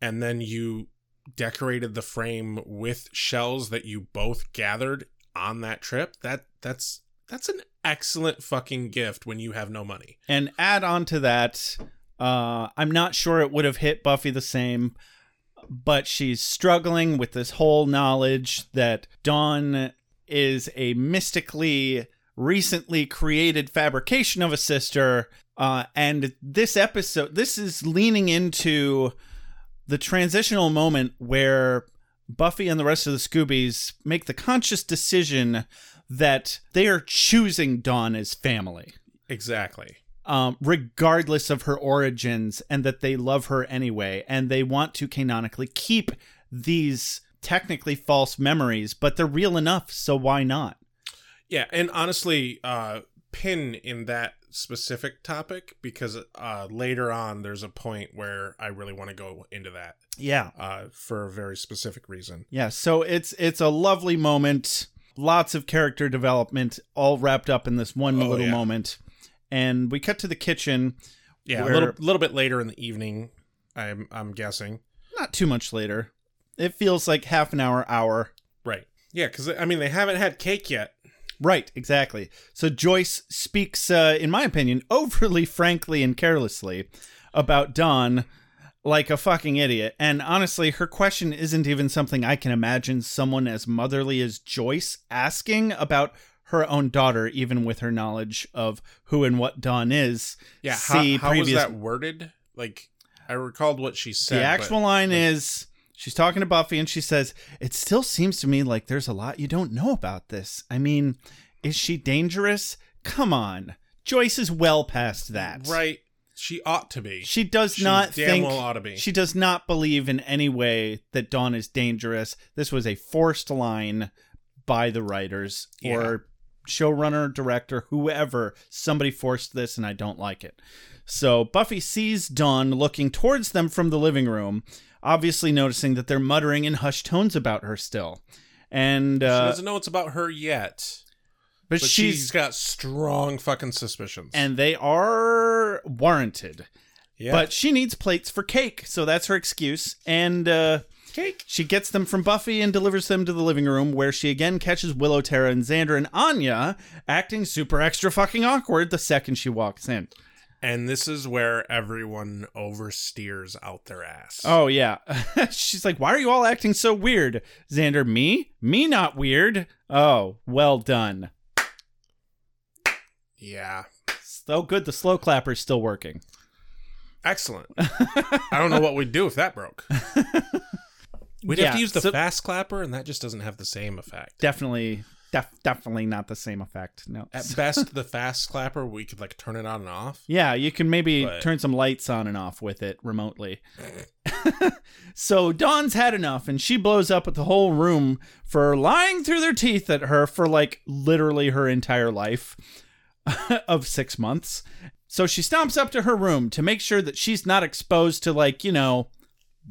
and then you decorated the frame with shells that you both gathered on that trip. That that's that's an excellent fucking gift when you have no money. and add on to that, uh, I'm not sure it would have hit Buffy the same, but she's struggling with this whole knowledge that Dawn is a mystically recently created fabrication of a sister. Uh, and this episode, this is leaning into the transitional moment where Buffy and the rest of the Scoobies make the conscious decision that they are choosing Dawn as family Exactly. um, regardless of her origins, and that they love her anyway, and they want to canonically keep these technically false memories, but they're real enough, so why not? Yeah, and honestly, uh pin in that specific topic because uh later on there's a point where I really want to go into that Yeah, uh for a very specific reason. yeah. So it's it's a lovely moment, lots of character development, all wrapped up in this one Oh, little yeah. moment, and we cut to the kitchen. Yeah, Where- a little little bit later in the evening, I'm I'm guessing. Not too much later. It feels like half an hour, hour. Right. Yeah, because I mean they haven't had cake yet. Right, exactly. So Joyce speaks, uh, in my opinion, overly frankly and carelessly about Dawn like a fucking idiot. And honestly, her question isn't even something I can imagine someone as motherly as Joyce asking about her own daughter, even with her knowledge of who and what Dawn is. Yeah. See how how was that worded? Like I recalled what she said. The but- actual line is she's talking to Buffy and she says, It still seems to me like there's a lot you don't know about this. I mean, is she dangerous? Come on. Joyce is well past that. Right. She ought to be. She does She not damn think well ought to be. she does not believe in any way that Dawn is dangerous. This was a forced line by the writers or showrunner, director, whoever. Somebody forced this, and I don't like it. So Buffy sees Dawn looking towards them from the living room, obviously noticing that they're muttering in hushed tones about her still. And she uh, doesn't know it's about her yet. but, But she's she's got strong fucking suspicions. and they are warranted. yeah. But she needs plates for cake, so that's her excuse. And uh, cake. she gets them from Buffy and delivers them to the living room, where she again catches Willow, Tara, and Xander and Anya acting super extra fucking awkward the second she walks in. And this is where everyone oversteers out their ass. Oh yeah, she's like, "Why are you all acting so weird?" Xander, me, me, not weird. Oh, well done. Yeah. So good. The slow clapper's still working. Excellent. I don't know what we'd do if that broke. We'd have to use the so- fast clapper, and that just doesn't have the same effect. Definitely, def- definitely not the same effect. No. At best, the fast clapper, we could like turn it on and off. Yeah, you can maybe But- turn some lights on and off with it remotely. so Dawn's had enough and she blows up at the whole room for lying through their teeth at her for like literally her entire life of six months. So she stomps up to her room to make sure that she's not exposed to like, you know,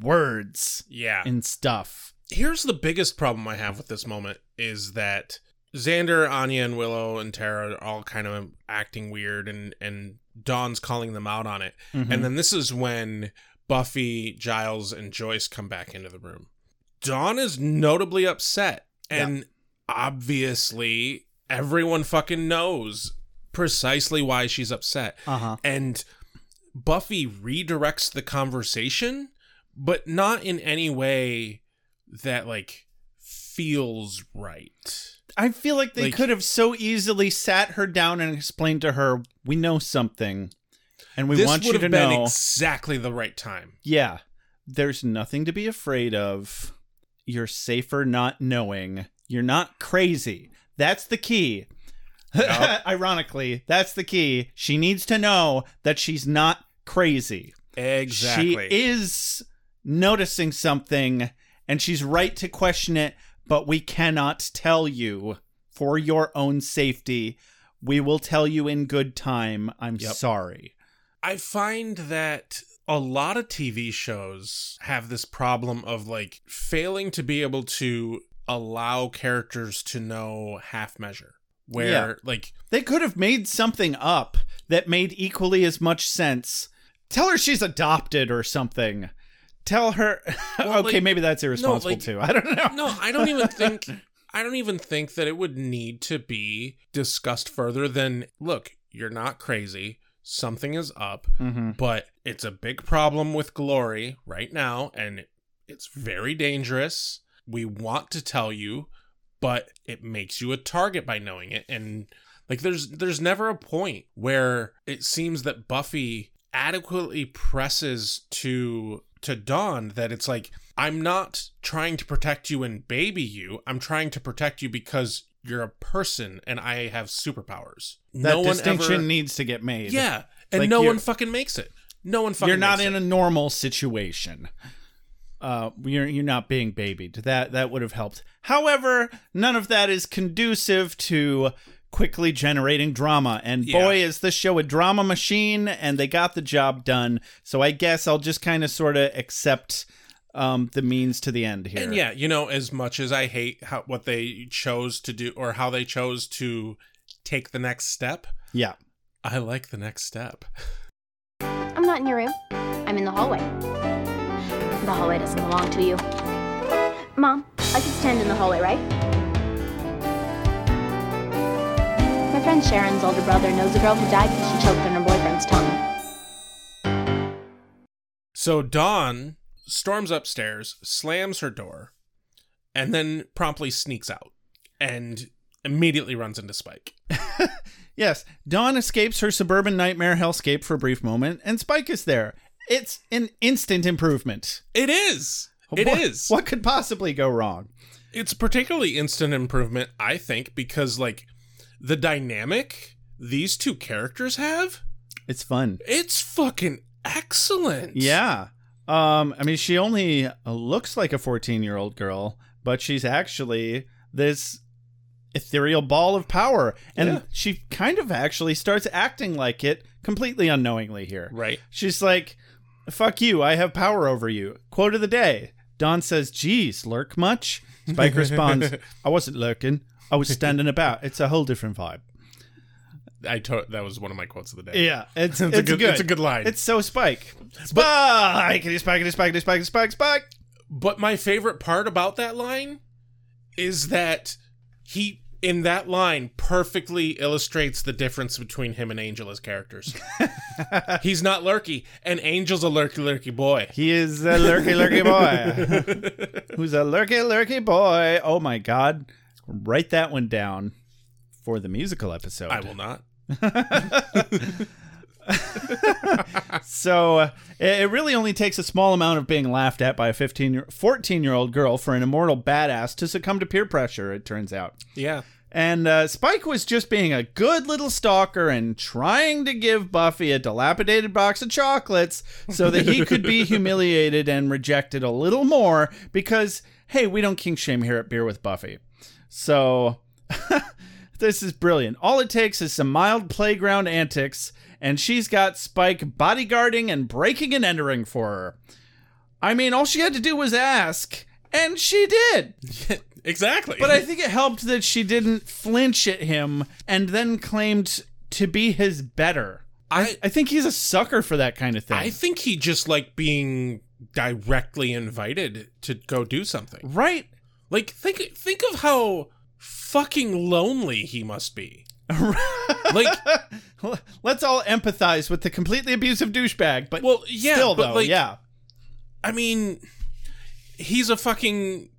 words Yeah. and stuff. Here's the biggest problem I have with this moment is that Xander, Anya, and Willow and Tara are all kind of acting weird, and and Dawn's calling them out on it. Mm-hmm. And then this is when Buffy, Giles, and Joyce come back into the room. Dawn is notably upset, and obviously everyone fucking knows precisely why she's upset. Uh-huh. And Buffy redirects the conversation, but not in any way that like feels right. I feel like they Like- could have so easily sat her down and explained to her, "We know something, and we this want would you have to been know." exactly the right time. yeah, there's nothing to be afraid of. You're safer not knowing. You're not crazy. That's the key. Ironically, that's the key. She needs to know that she's not crazy. Exactly. She is noticing something and she's right to question it, but we cannot tell you for your own safety. We will tell you in good time. I'm Yep. sorry. I find that a lot of TV shows have this problem of like failing to be able to allow characters to know half measure. Where Yeah. like They could have made something up that made equally as much sense. Tell her she's adopted or something. Tell her. Well, okay, like- maybe that's irresponsible like- too. I don't know. No, I don't even think I don't even think that it would need to be discussed further than look, you're not crazy. Something is up, Mm-hmm. but it's a big problem with glory right now and it's very dangerous. We want to tell you, but it makes you a target by knowing it and like there's there's never a point where it seems that Buffy adequately presses to to Dawn that it's like I'm not trying to protect you and baby you. I'm trying to protect you because you're a person and I have superpowers. That no distinction ever, needs to get made. Yeah, and Like no one fucking makes it. No one fucking you're not in it. a normal situation. Uh, you're you're not being babied. That that would have helped. However, none of that is conducive to quickly generating drama. And Yeah. boy, is this show a drama machine, and they got the job done. So I guess I'll just kind of sort of accept um, the means to the end here. And yeah, you know, as much as I hate how what they chose to do or how they chose to take the next step, yeah. I like the next step. I'm not in your room. I'm in the hallway. The hallway doesn't belong to you. Mom, I could stand in the hallway, right? Friend Sharon's older brother knows a girl who died because she choked on her boyfriend's tongue. So Dawn storms upstairs, slams her door, and then promptly sneaks out and immediately runs into Spike. Yes, Dawn escapes her suburban nightmare hellscape for a brief moment, and Spike is there. It's an instant improvement. It is. It is. what, What could possibly go wrong? It's particularly instant improvement, I think, because like the dynamic these two characters have, It's fun. it's fucking excellent. Yeah. Um, I mean, she only uh, looks like a 14 year old girl, but she's actually this ethereal ball of power. And Yeah. she kind of actually starts acting like it completely unknowingly here. Right. She's like, fuck you, I have power over you. Quote of the day. Dawn says, geez, lurk much? Spike responds, I wasn't lurking. I was standing about. It's a whole different vibe. I to- that was one of my quotes of the day. Yeah, it's, It's it's, a good- good. it's a good line. It's so Spike. Spike, spike, spike, spike, spike, spike, spike. But my favorite part about that line is that he in that line perfectly illustrates the difference between him and Angel as characters. He's not lurky, and Angel's a lurky lurky boy. He is a lurky, lurky boy. Who's a lurky, lurky boy. Oh my god. Write that one down for the musical episode. I will not. So uh, it really only takes a small amount of being laughed at by a 15 year, 14 year old girl for an immortal badass to succumb to peer pressure, it turns out. Yeah. And uh, Spike was just being a good little stalker and trying to give Buffy a dilapidated box of chocolates so that he could be humiliated and rejected a little more because, hey, we don't kink shame here at Beer with Buffy. So this is brilliant. All it takes is some mild playground antics, and she's got Spike bodyguarding and breaking and entering for her. I mean, all she had to do was ask, and she did. Exactly. But I think it helped that she didn't flinch at him and then claimed to be his better. I I think he's a sucker for that kind of thing. I think he just liked being directly invited to go do something. right? Like think think of how fucking lonely he must be. like Let's all empathize with the completely abusive douchebag, but Well, yeah, still but, though, like, yeah. I mean, he's a fucking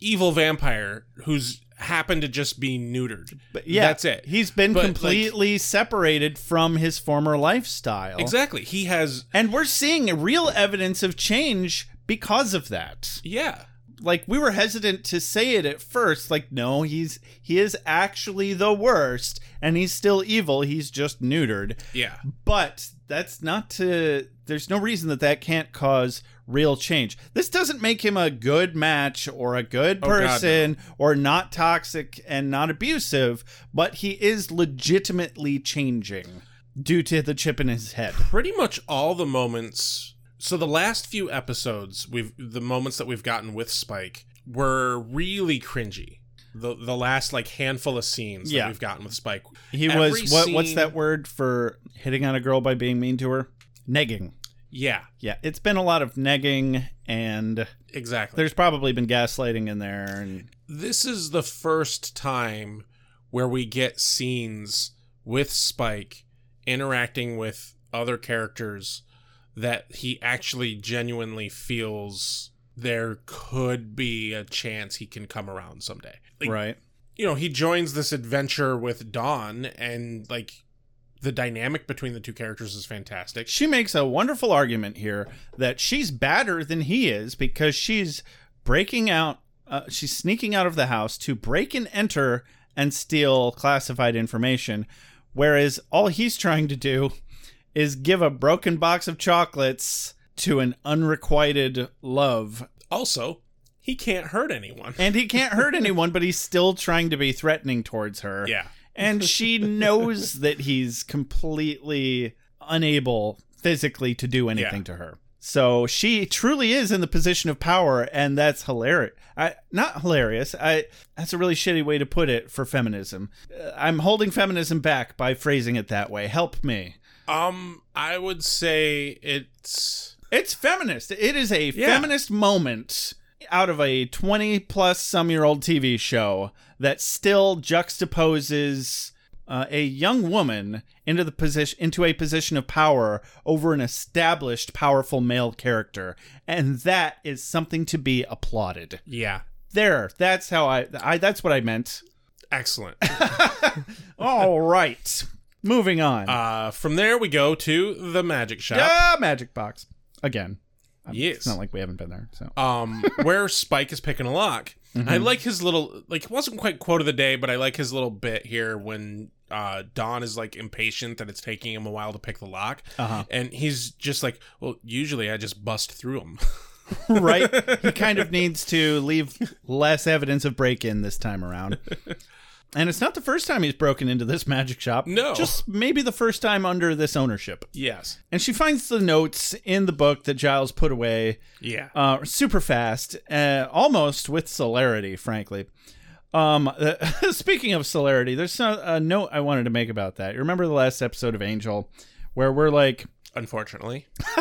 evil vampire who's happened to just be neutered. But yeah, that's it. He's been But, like- completely separated from his former lifestyle. Exactly. He has And we're seeing real evidence of change because of that. yeah. Like we were hesitant to say it at first like no he's he is actually the worst and he's still evil he's just neutered Yeah. but that's not to there's no reason that that can't cause real change this doesn't make him a good match or a good Oh, God, no. person or not toxic and not abusive but he is legitimately changing due to the chip in his head Pretty much all the moments so the last few episodes we've the moments that we've gotten with Spike were really cringy. The the last like handful of scenes Yeah. that we've gotten with Spike. he Every was what what's that word for hitting on a girl by being mean to her negging Yeah, Yeah, it's been a lot of negging, and exactly. there's probably been gaslighting in there. And this is the first time where we get scenes with Spike interacting with other characters that he actually genuinely feels there could be a chance he can come around someday. Like, right, You know, he joins this adventure with Dawn and like the dynamic between the two characters is fantastic. she makes a wonderful argument here that she's badder than he is because she's breaking out. Uh, she's sneaking out of the house to break and enter and steal classified information, whereas all he's trying to do is give a broken box of chocolates to an unrequited love Also, he can't hurt anyone. and he can't hurt anyone, but he's still trying to be threatening towards her. Yeah. And she knows that he's completely unable physically to do anything Yeah. to her. So she truly is in the position of power, and that's hilarious. I not hilarious. I that's a really shitty way to put it for feminism. Uh, I'm holding feminism back by phrasing it that way. Help me. Um, I would say it's It's feminist. It is a Yeah. feminist moment out of a 20 plus some year old TV show that still juxtaposes uh, a young woman into the position into a position of power over an established powerful male character and that is something to be applauded. yeah, There, that's how I, I that's what I meant. excellent. All right. Moving on. uh, from there we go to the magic shop. ah, magic box. Again. Yes. It's not like we haven't been there. So um, where Spike is picking a lock. I like his little like it wasn't quite quote of the day, but I like his little bit here when uh Dawn is like impatient that it's taking him a while to pick the lock. Uh-huh. And he's just like, Well, usually I just bust through them. right? He kind of needs to leave less evidence of break in this time around. And it's not the first time he's broken into this magic shop. No. Just maybe the first time under this ownership. yes. And she finds the notes in the book that Giles put away Yeah. uh, super fast, uh, almost with celerity, frankly. Um, speaking of celerity, there's a, a note I wanted to make about that. You remember the last episode of Angel where we're like, Unfortunately.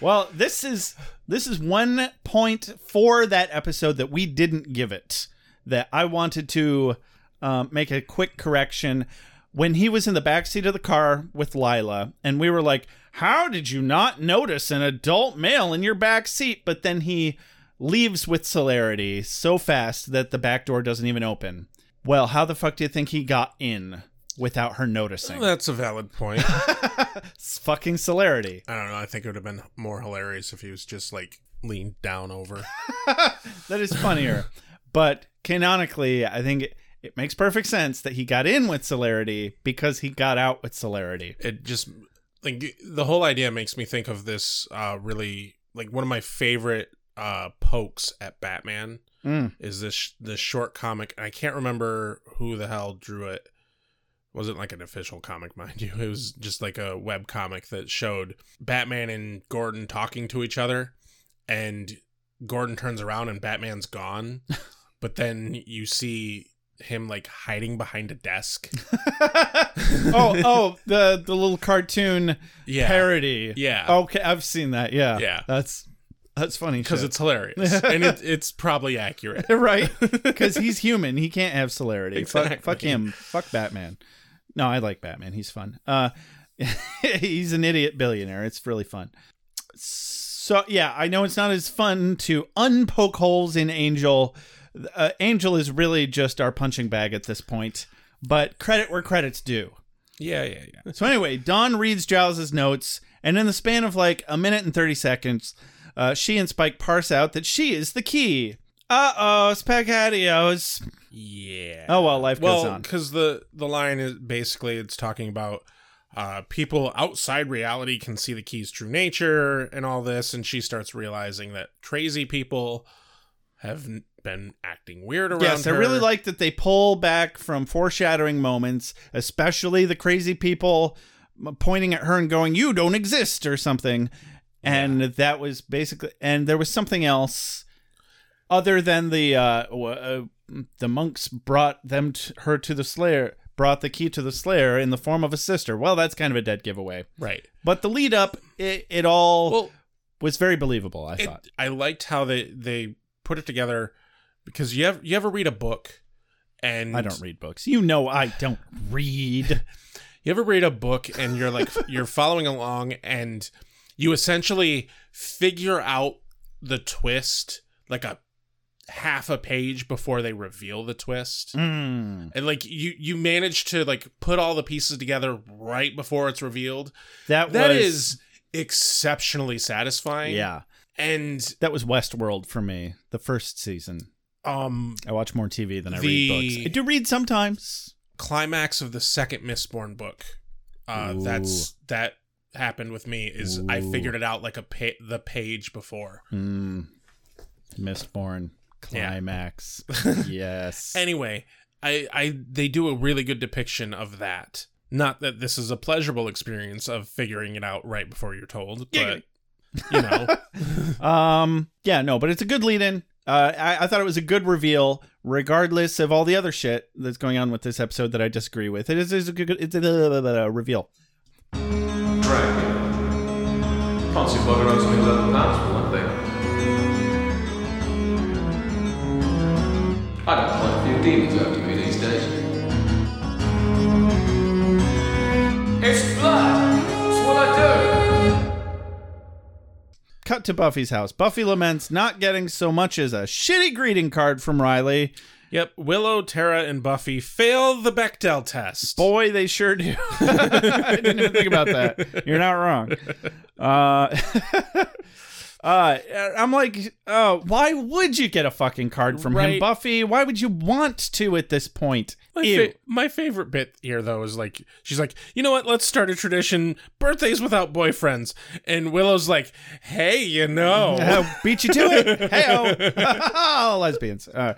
well, this is this is one point for that episode that we didn't give it. That I wanted to um, make a quick correction when he was in the backseat of the car with Lilah, and we were like, "How did you not notice an adult male in your back seat?" But then he leaves with celerity so fast that the back door doesn't even open. Well, how the fuck do you think he got in without her noticing? That's a valid point. It's fucking celerity. I don't know. I think it would have been more hilarious if he was just like leaned down over. that is funnier. but canonically, I think it, it makes perfect sense that he got in with celerity because he got out with celerity. it just like the whole idea makes me think of this uh really like one of my favorite uh pokes at Batman Mm. is this this short comic and I can't remember who the hell drew it. Wasn't like an official comic, mind you. It was just like a web comic that showed Batman and Gordon talking to each other and Gordon turns around and Batman's gone. but then you see him like hiding behind a desk. oh, oh, the the little cartoon Yeah. parody. Yeah. Okay, I've seen that. Yeah. Yeah. That's that's funny because it's hilarious and it, it's probably accurate. right because he's human. He can't have celerity. Fuck, Exactly. fuck him. Fuck Batman. No, I like Batman. He's fun. Uh, he's an idiot billionaire. It's really fun. So yeah, I know it's not as fun to unpoke holes in Angel. Uh, Angel is really just our punching bag at this point. But credit where credit's due. Yeah, yeah, yeah. So anyway, Dawn reads Giles's notes, and in the span of like a minute and thirty seconds, uh, she and Spike parse out that she is the key. Uh oh, spaghettios. Yeah. Oh well, life goes well, on. because the the line is basically it's talking about uh, people outside reality can see the key's true nature and all this, and she starts realizing that crazy people have been acting weird around Yes, I really like that they pull back from foreshadowing moments, especially the crazy people pointing at her and going, "You don't exist" or something. And that was basically, and there was something else other than the uh, uh the monks brought them t- her to the Slayer, brought the key to the Slayer in the form of a sister. Well, that's kind of a dead giveaway. right. But the lead up, it, it all Well, was very believable. I it- thought. I liked how they they put it together because you ever you ever read a book and I don't read books. You know, I don't read. You ever read a book and you're like you're following along and you essentially figure out the twist like a half a page before they reveal the twist. Mm. And like you you manage to like put all the pieces together right before it's revealed. That That was, is exceptionally satisfying. yeah. And That was Westworld for me, the first season. Um I watch more TV than I The- read books. I do read sometimes. climax of the second Mistborn book. Uh that's that happened with me is I Ooh. figured it out like a pa- the page before. Mm. Mistborn Yeah. climax. yes. Anyway, I I they do a really good depiction of that. Not that this is a pleasurable experience of figuring it out right before you're told, but you know, um. Yeah. No. But it's a good lead-in. Uh, I, I thought it was a good reveal, regardless of all the other shit that's going on with this episode that I disagree with. It is, is a good. It's a uh, reveal. Can't see one thing. I don't demons Cut to Buffy's house. Buffy laments not getting so much as a shitty greeting card from Riley. yep. Willow, Tara, and Buffy fail the Bechdel test. Boy, they sure do. I didn't even think about that. You're not wrong. Uh, Uh, I'm like, uh, why would you get a fucking card from him, Buffy? Why would you want to at this point? My, fa- my favorite bit here, though, is like she's like, you know what? Let's start a tradition: birthdays without boyfriends. And Willow's like, hey, you know, Uh, beat you to it. Hey, lesbians. Uh,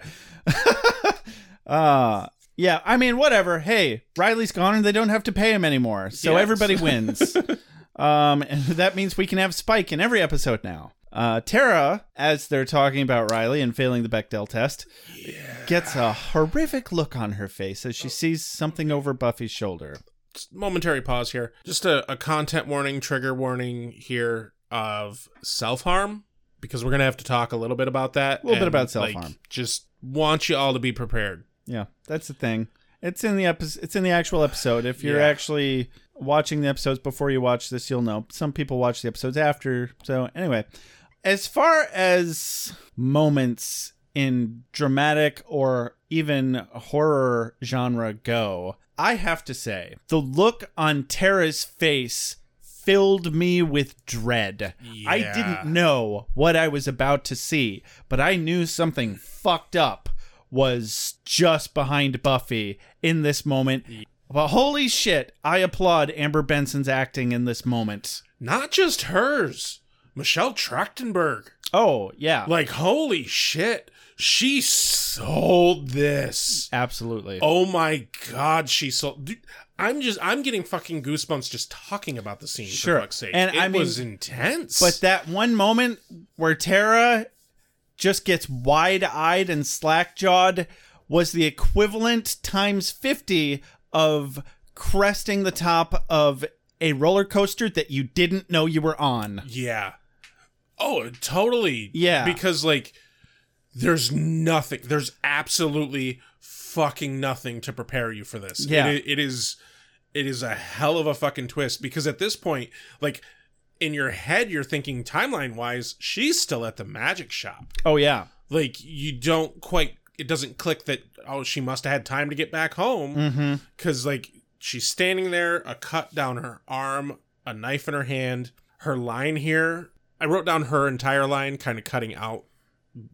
uh, yeah, I mean, whatever. Hey, Riley's gone and they don't have to pay him anymore. So Yes. everybody wins. um, and that means we can have Spike in every episode now. Uh, Tara, as they're talking about Riley and failing the Bechdel test, gets a horrific look on her face as she sees something over Buffy's shoulder. momentary pause here. Just a, a content warning, trigger warning here of self harm because we're gonna have to talk a little bit about that. A little bit about self-harm. like, just want you all to be prepared. Yeah, that's the thing. It's in the episode. It's in the actual episode. If you're Yeah. actually watching the episodes before you watch this, you'll know. Some people watch the episodes after. So anyway, as far as moments in dramatic or even horror genre go, I have to say the look on Tara's face filled me with dread. I didn't know what I was about to see, but I knew something fucked up was just behind Buffy in this moment. But holy shit, I applaud Amber Benson's acting in this moment. Not just hers, Michelle Trachtenberg. Oh, yeah. Like, holy shit, she sold this. Absolutely. Oh my god, she sold. Dude, I'm just, I'm getting fucking goosebumps just talking about the scene. Sure. for fuck's sake. And it I mean- was intense. But that one moment where Tara just gets wide eyed and slack jawed was the equivalent times 50 of cresting the top of a roller coaster that you didn't know you were on. Yeah. Oh, totally. Yeah. Because like there's nothing. There's absolutely fucking nothing to prepare you for this. Yeah. It, it is it is a hell of a fucking twist because at this point like in your head you're thinking timeline wise she's still at the magic shop. Oh, yeah. Like you don't quite it doesn't click that oh she must have had time to get back home Mm-hmm. because like she's standing there a cut down her arm a knife in her hand her line here i wrote down her entire line kind of cutting out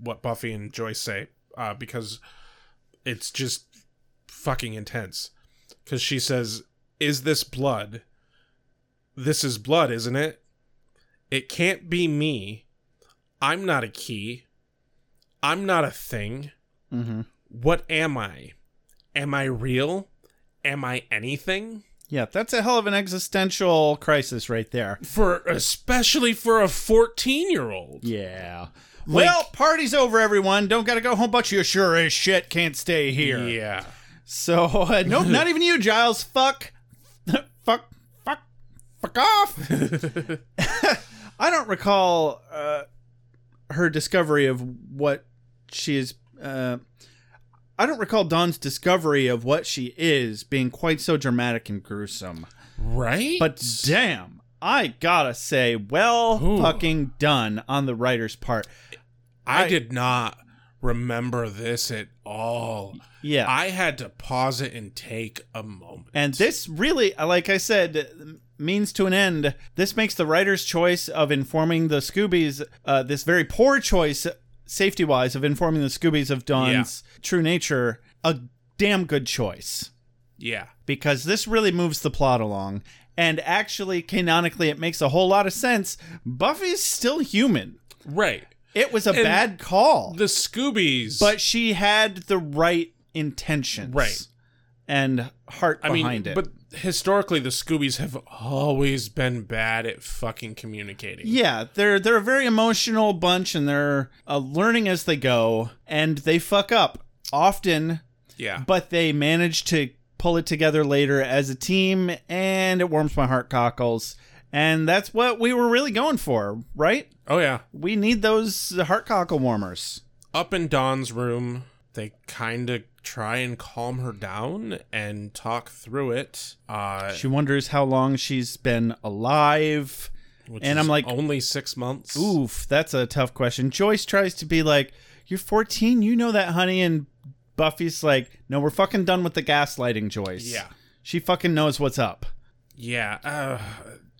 what buffy and joyce say uh, because it's just fucking intense because she says is this blood this is blood isn't it it can't be me i'm not a key i'm not a thing Mm-hmm. what am I? Am I real? Am I anything? Yeah, that's a hell of an existential crisis right there. For especially for a 14-year-old. Yeah. Like- well, party's over, everyone. Don't gotta go home, but you sure as shit can't stay here. Yeah. So, uh, nope, not even you, Giles. Fuck. fuck. Fuck. Fuck off. I don't recall uh, her discovery of what she is. Uh, I don't recall Dawn's discovery of what she is being quite so dramatic and gruesome. Right? But damn, I gotta say, well Ooh. fucking done on the writer's part. I, I- did not remember this at all. Yeah. I had to pause it and take a moment. And this really, like I said, means to an end. This makes the writer's choice of informing the Scoobies, uh, this very poor choice, safety wise, of informing the Scoobies of Dawn's true nature, a damn good choice. yeah. Because this really moves the plot along. And actually, canonically, it makes a whole lot of sense. Buffy's still human. Right. It was a And bad call, The Scoobies. but she had the right intentions. Right. And heart I mean, behind it. but historically the Scoobies have always been bad at fucking communicating. Yeah, they're they're a very emotional bunch, and they're uh, learning as they go, and they fuck up often, Yeah. but they manage to pull it together later as a team, and it warms my heart cockles. And that's what we were really going for, right? oh yeah. We need those heart cockle warmers. up in Dawn's room, they kind of try and calm her down and talk through it. Uh, She wonders how long she's been alive. and I'm like, only six months. Oof, that's a tough question. Joyce tries to be like, You're 14, you know that, honey. And Buffy's like, No, we're fucking done with the gaslighting, Joyce. Yeah. She fucking knows what's up. Yeah. Uh,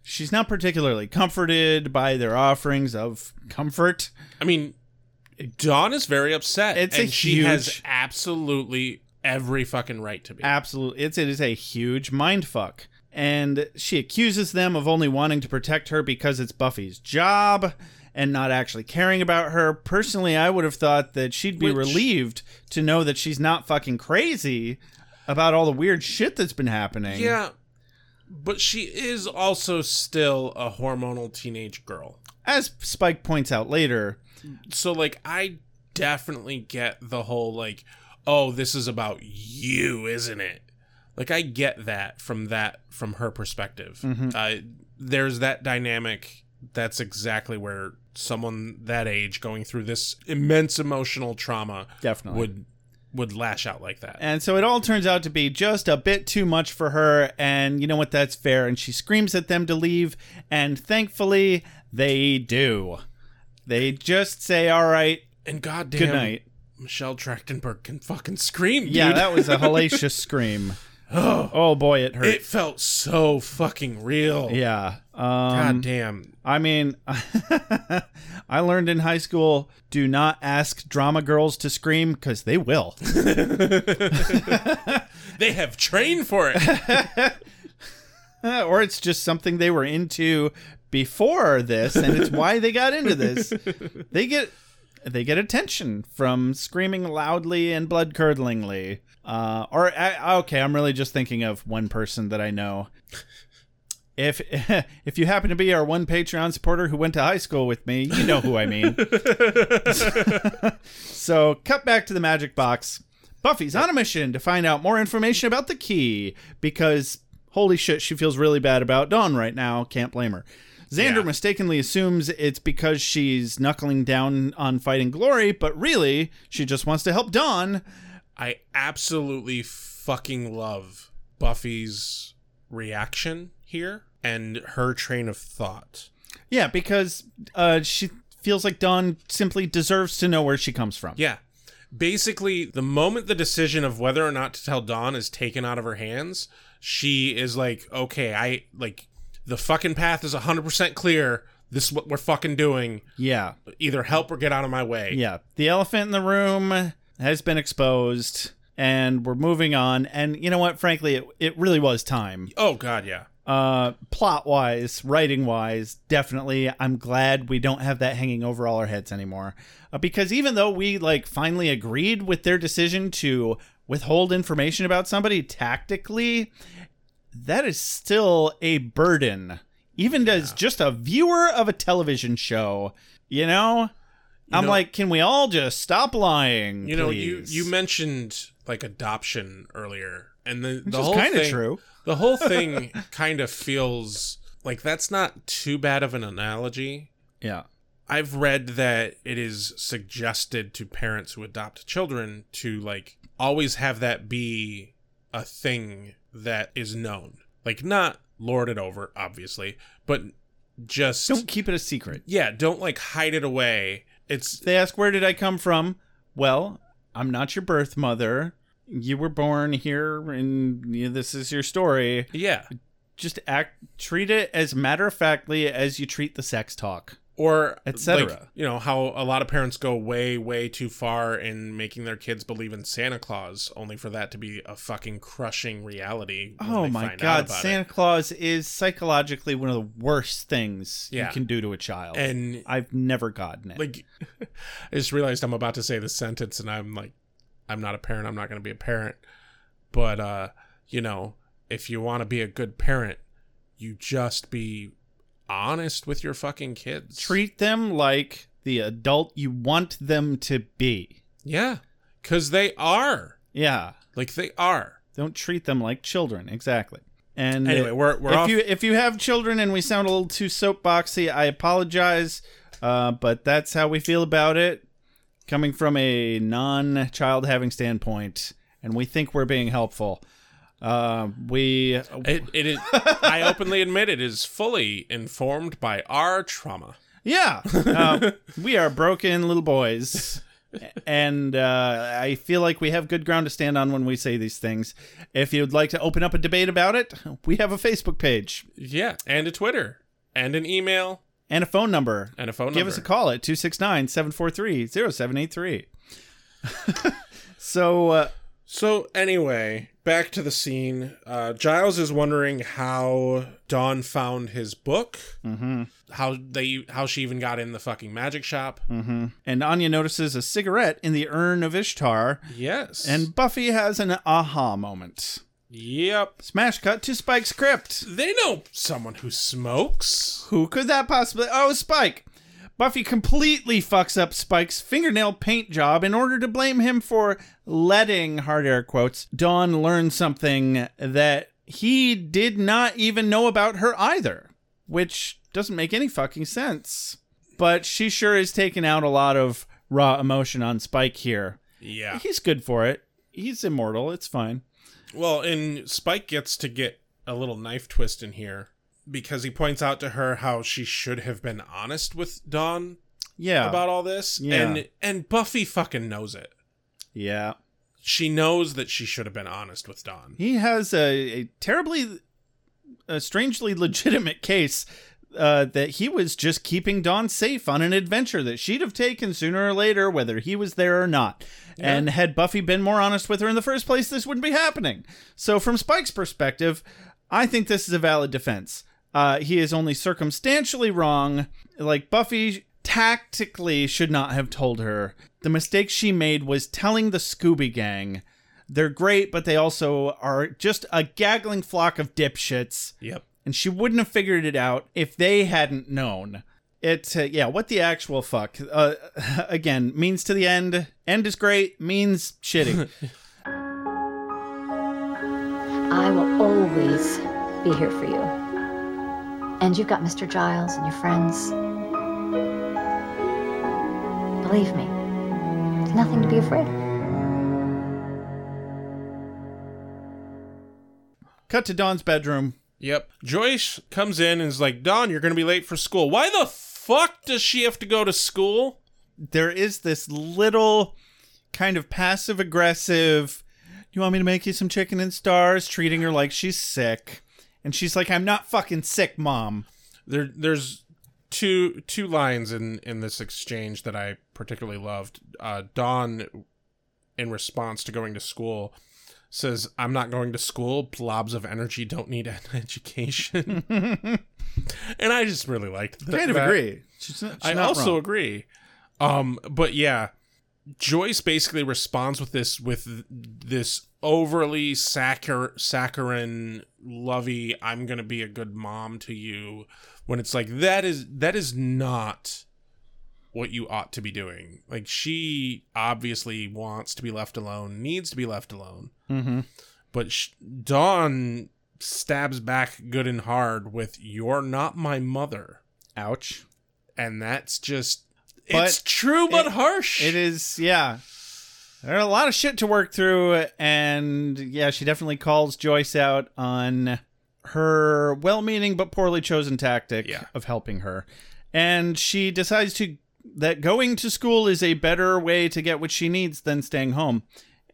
She's not particularly comforted by their offerings of comfort. I mean, Dawn is very upset, It's a and she has absolutely every fucking right to be. Absolutely, it's it is a huge mind fuck, and she accuses them of only wanting to protect her because it's Buffy's job and not actually caring about her. Personally, I would have thought that she'd be Which- relieved to know that she's not fucking crazy about all the weird shit that's been happening. yeah, but she is also still a hormonal teenage girl. as Spike points out later. So like I definitely get the whole like oh this is about you isn't it like I get that from that from her perspective uh, there's that dynamic that's exactly where someone that age going through this immense emotional trauma Definitely. would would lash out like that And so it all turns out to be just a bit too much for her. And you know what? That's fair. And she screams at them to leave. And thankfully, they do. They just say, all right, and goddamn good night. Michelle Trachtenberg can fucking scream Yeah, that was a hellacious scream. Oh boy, it hurt. it felt so fucking real yeah. god Um, damn I mean, I learned in high school do not ask drama girls to scream because they will. they have trained for it or it's just something they were into before this and it's why they got into this. They get they get attention from screaming loudly and blood curdlingly. Uh or I, okay i'm really just thinking of one person that i know. If if you happen to be our one patreon supporter who went to high school with me you know who i mean. So cut back to the magic box. Buffy's on a mission to find out more information about the key because holy shit she feels really bad about dawn right now. Can't blame her xander Yeah. mistakenly assumes it's because she's knuckling down on fighting glory but really she just wants to help dawn I absolutely fucking love Buffy's reaction here and her train of thought. yeah because uh, she feels like dawn simply deserves to know where she comes from Yeah. Basically, the moment the decision of whether or not to tell Dawn is taken out of her hands, she is like, okay, I like the fucking path is 100% clear. This is what we're fucking doing. yeah Either help or get out of my way. Yeah, the elephant in the room has been exposed, and we're moving on. And you know what? Frankly, it, it really was time. Oh, God, yeah. Uh, plot wise, writing wise, definitely. I'm glad we don't have that hanging over all our heads anymore. Uh, because even though we like finally agreed with their decision to withhold information about somebody tactically, that is still a burden. Even as just a viewer of a television show, you know. I'm know- like, can we all just stop lying? You know, you you mentioned like adoption earlier, and the the whole kinda true. The whole thing kind of feels like that's not too bad of an analogy. yeah. I've read that it is suggested to parents who adopt children to like always have that be a thing that is known, like not lord it over, obviously, but just Don't keep it a secret. yeah, don't like hide it away. It's They ask, Where did I come from? Well, I'm not your birth mother. You were born here, and you- this is your story. yeah. Just act, treat it as matter of factly as you treat the sex talk. Or etc. like, you know how a lot of parents go way way too far in making their kids believe in santa claus only for that to be a fucking crushing reality Oh my god, Santa it. Claus is psychologically one of the worst things Yeah. you can do to a child. And- I've never gotten it. like i just realized i'm about to say this sentence and i'm like i'm not a parent i'm not going to be a parent but uh you know if you want to be a good parent you just be honest with your fucking kids treat them like the adult you want them to be. yeah because they are Yeah. like they are Don't treat them like children. Exactly. And Anyway, uh, we're- we're if off- you if you have children and we sound a little too soapboxy, I apologize. Uh, but that's how we feel about it, coming from a non-child having standpoint, and we think we're being helpful. Uh, we It, it is, I openly admit it is fully informed by our trauma. yeah, uh, we are broken little boys. and uh, I feel like we have good ground to stand on when we say these things. If you'd like to open up a debate about it, we have a Facebook page Yeah, and a Twitter, and an email, and a phone number. and a phone number. Give number. us a call at 269 743 0783. So, uh, So anyway, back to the scene. Uh, Giles is wondering how Dawn found his book. Mm-hmm. How they how she even got in the fucking magic shop. and Anya notices a cigarette in the urn of Ishtar, Yes. and Buffy has an aha moment. yep, Smash cut to Spike's crypt. they know someone who smokes. Who could that possibly? Oh, Spike. Buffy completely fucks up Spike's fingernail paint job in order to blame him for letting, hard air quotes, Dawn learn something that he did not even know about her either, which doesn't make any fucking sense. But she sure is taking out a lot of raw emotion on Spike here. Yeah. He's good for it. He's immortal. It's fine. Well, and Spike gets to get a little knife twist in here because he points out to her how she should have been honest with Dawn Yeah. about all this, Yeah. and and Buffy fucking knows it. yeah. She knows that she should have been honest with Dawn. He has a, a terribly, a strangely legitimate case uh, that he was just keeping Dawn safe on an adventure that she'd have taken sooner or later, whether he was there or not. And had Buffy been more honest with her in the first place, this wouldn't be happening. So, from Spike's perspective, I think this is a valid defense. Uh, he is only circumstantially wrong. Like, Buffy tactically should not have told her. The mistake she made was telling the Scooby Gang. They're great, but they also are just a gaggling flock of dipshits. Yep. And she wouldn't have figured it out if they hadn't known. It, uh, yeah, what the actual fuck? Uh, again, means to the end. End is great, means shitty. I will always be here for you. And you've got Mr. Giles and your friends. Believe me, there's nothing to be afraid of. Cut to Dawn's bedroom. Yep. Joyce comes in and is like, Don, you're going to be late for school. Why the fuck does she have to go to school? There is this little kind of passive aggressive, you want me to make you some chicken and stars, treating her like she's sick. And she's like, I'm not fucking sick, mom. There, there's two two lines in in this exchange that I particularly loved. Uh, Dawn, in response to going to school, says, "I'm not going to school. Blobs of energy don't need an education." and I just really liked that. Kind of that. agree. She's not, she's I also wrong. agree. Um, but yeah, Joyce basically responds with this with this overly saccharine, saccharine, lovey. I'm gonna be a good mom to you. When it's like that is that is not what you ought to be doing. Like she obviously wants to be left alone, needs to be left alone. Mm-hmm. But sh- Dawn stabs back good and hard with "You're not my mother." Ouch. and that's just But it's true but it- harsh. It is, yeah. There's a lot of shit to work through, and yeah, she definitely calls Joyce out on her well meaning but poorly chosen tactic Yeah. of helping her. And she decides to that going to school is a better way to get what she needs than staying home.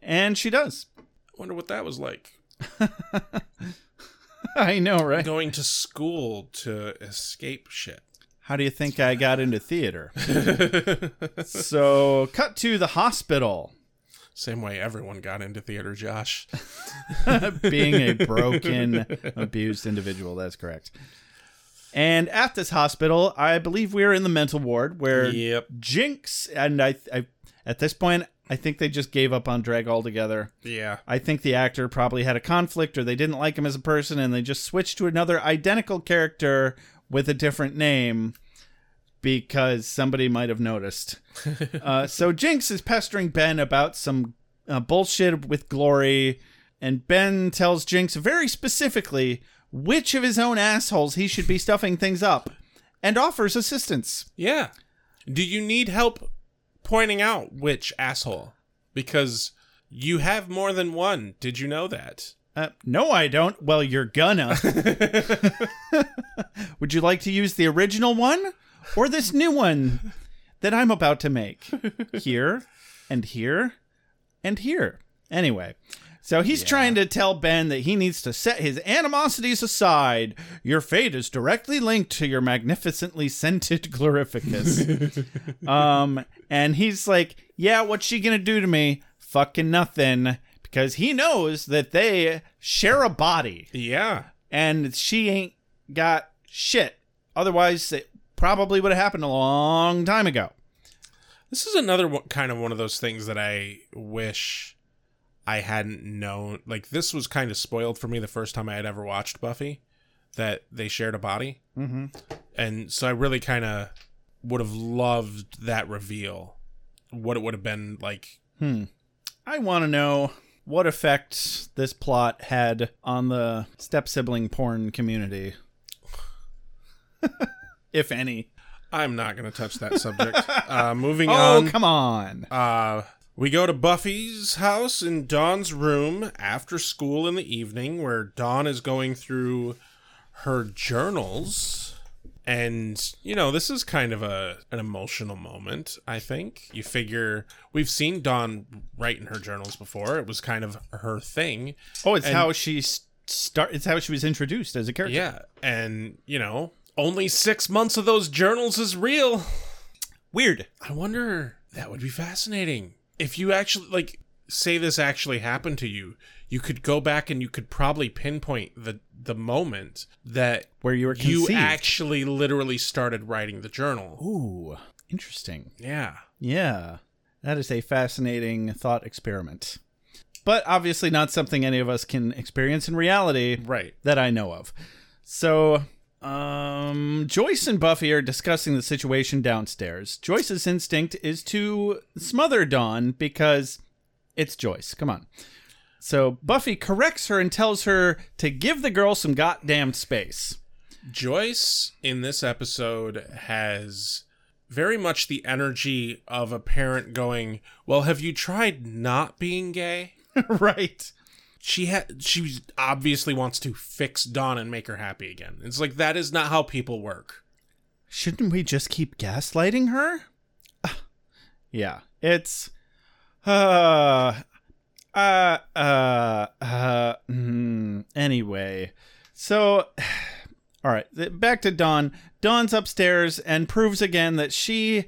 And she does. I wonder what that was like. I know, right? Going to school to escape shit. How do you think I got into theater? so, cut to the hospital. Same way everyone got into theater, Josh. being a broken, abused individual. That's correct. And at this hospital, I believe we're in the mental ward where Yep. Jinx and I, I, at this point, I think they just gave up on Dreg altogether. Yeah. I think the actor probably had a conflict or they didn't like him as a person and they just switched to another identical character with a different name because somebody might have noticed. uh, so Jinx is pestering Ben about some uh, bullshit with Glory, and Ben tells Jinx very specifically which of his own assholes he should be stuffing things up and offers assistance. Yeah. Do you need help pointing out which asshole? Because you have more than one. Did you know that? Uh, no, I don't. Well, you're gonna. Would you like to use the original one or this new one that I'm about to make? Here. and here and here. Anyway, so he's trying to tell Ben that he needs to set his animosities aside. Your fate is directly linked to your magnificently scented glorificus. um, and he's like, "Yeah, what's she gonna do to me? Fucking nothing." Because he knows that they share a body Yeah. and she ain't got shit. Otherwise, it probably would have happened a long time ago. This is another one, kind of one of those things that I wish I hadn't known. Like this was kind of spoiled for me the first time I had ever watched Buffy, that they shared a body, mm-hmm. and so I really kind of would have loved that reveal. What it would have been like. Hmm. I want to know what effect this plot had on the step sibling porn community. if any. I'm not going to touch that subject. uh, moving Oh, on. Oh, come on. Uh, we go to Buffy's house in Dawn's room after school in the evening, where Dawn is going through her journals. And, you know, this is kind of a an emotional moment, I think. You figure we've seen Dawn write in her journals before. It was kind of her thing. Oh, it's and- how she start. It's how she was introduced as a character. Yeah. And, you know, only six months of those journals is real. Weird. I wonder that would be fascinating. If you actually like say this actually happened to you, you could go back and you could probably pinpoint the the moment that Where you were you actually literally started writing the journal. Ooh, interesting. Yeah. Yeah, that is a fascinating thought experiment. But obviously, not something any of us can experience in reality Right. that I know of. So, um, Joyce and Buffy are discussing the situation downstairs. Joyce's instinct is to smother Dawn because it's Joyce. Come on. So, Buffy corrects her and tells her to give the girl some goddamn space. Joyce in this episode has very much the energy of a parent going, "Well, have you tried not being gay?" right. She ha- she obviously wants to fix Dawn and make her happy again. It's like that is not how people work. Shouldn't we just keep gaslighting her? yeah, it's uh uh uh uh mm, anyway. So all right, back to Dawn. Dawn's upstairs and proves again that she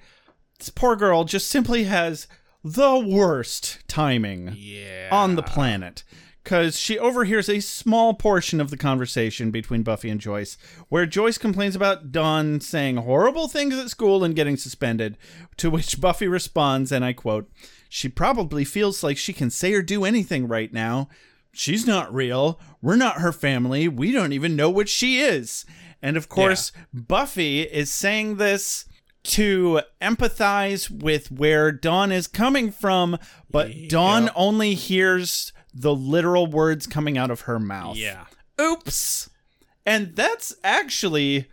this poor girl just simply has the worst timing Yeah. on the planet because she overhears a small portion of the conversation between Buffy and Joyce, where Joyce complains about Dawn saying horrible things at school and getting suspended, to which Buffy responds, and I quote, She probably feels like she can say or do anything right now. She's not real. We're not her family. We don't even know what she is. And of course, Buffy is saying this to empathize with where Dawn is coming from, but Dawn only hears the literal words coming out of her mouth. Yeah. Oops. And that's actually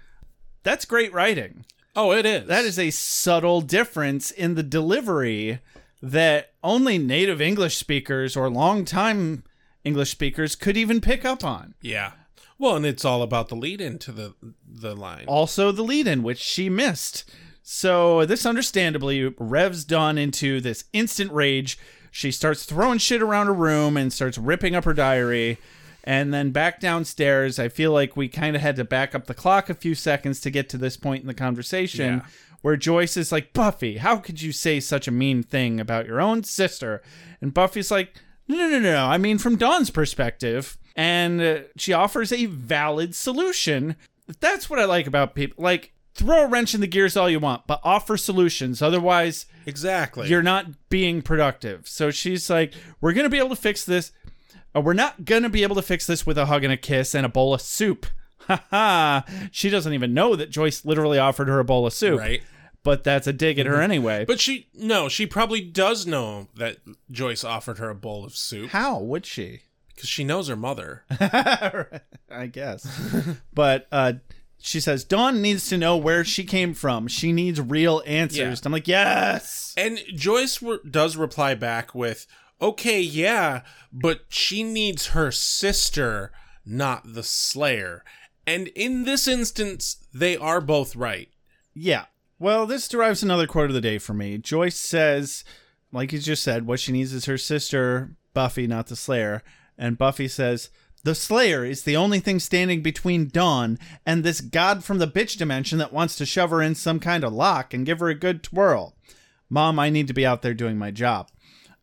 that's great writing. Oh, it is. That is a subtle difference in the delivery that only native English speakers or long-time English speakers could even pick up on. Yeah. Well, and it's all about the lead into the the line. also the lead in, which she missed. So this understandably revs Dawn into this instant rage. She starts throwing shit around her room and starts ripping up her diary. And then back downstairs, I feel like we kind of had to back up the clock a few seconds to get to this point in the conversation Yeah. where Joyce is like, Buffy, how could you say such a mean thing about your own sister? And Buffy's like, no, no, no, no. I mean, from Dawn's perspective. And uh, she offers a valid solution. That's what I like about people. Like, throw a wrench in the gears all you want, but offer solutions. Otherwise, exactly. you're not being productive. So she's like, we're going to be able to fix this. Uh, we're not going to be able to fix this with a hug and a kiss and a bowl of soup. Ha ha. She doesn't even know that Joyce literally offered her a bowl of soup. right. But that's a dig at her anyway. But she no, she probably does know that Joyce offered her a bowl of soup how would she? because she knows her mother. I guess. but uh, she says Dawn needs to know where she came from. She needs real answers. Yeah. I'm like, yes. And Joyce re- does reply back with, "Okay, yeah, but she needs her sister, not the Slayer." And in this instance, they are both right. Yeah. Well, this derives another quote of the day for me. Joyce says, like you just said, what she needs is her sister, Buffy, not the Slayer. And Buffy says, The Slayer is the only thing standing between Dawn and this god from the bitch dimension that wants to shove her in some kind of lock and give her a good twirl. Mom, I need to be out there doing my job.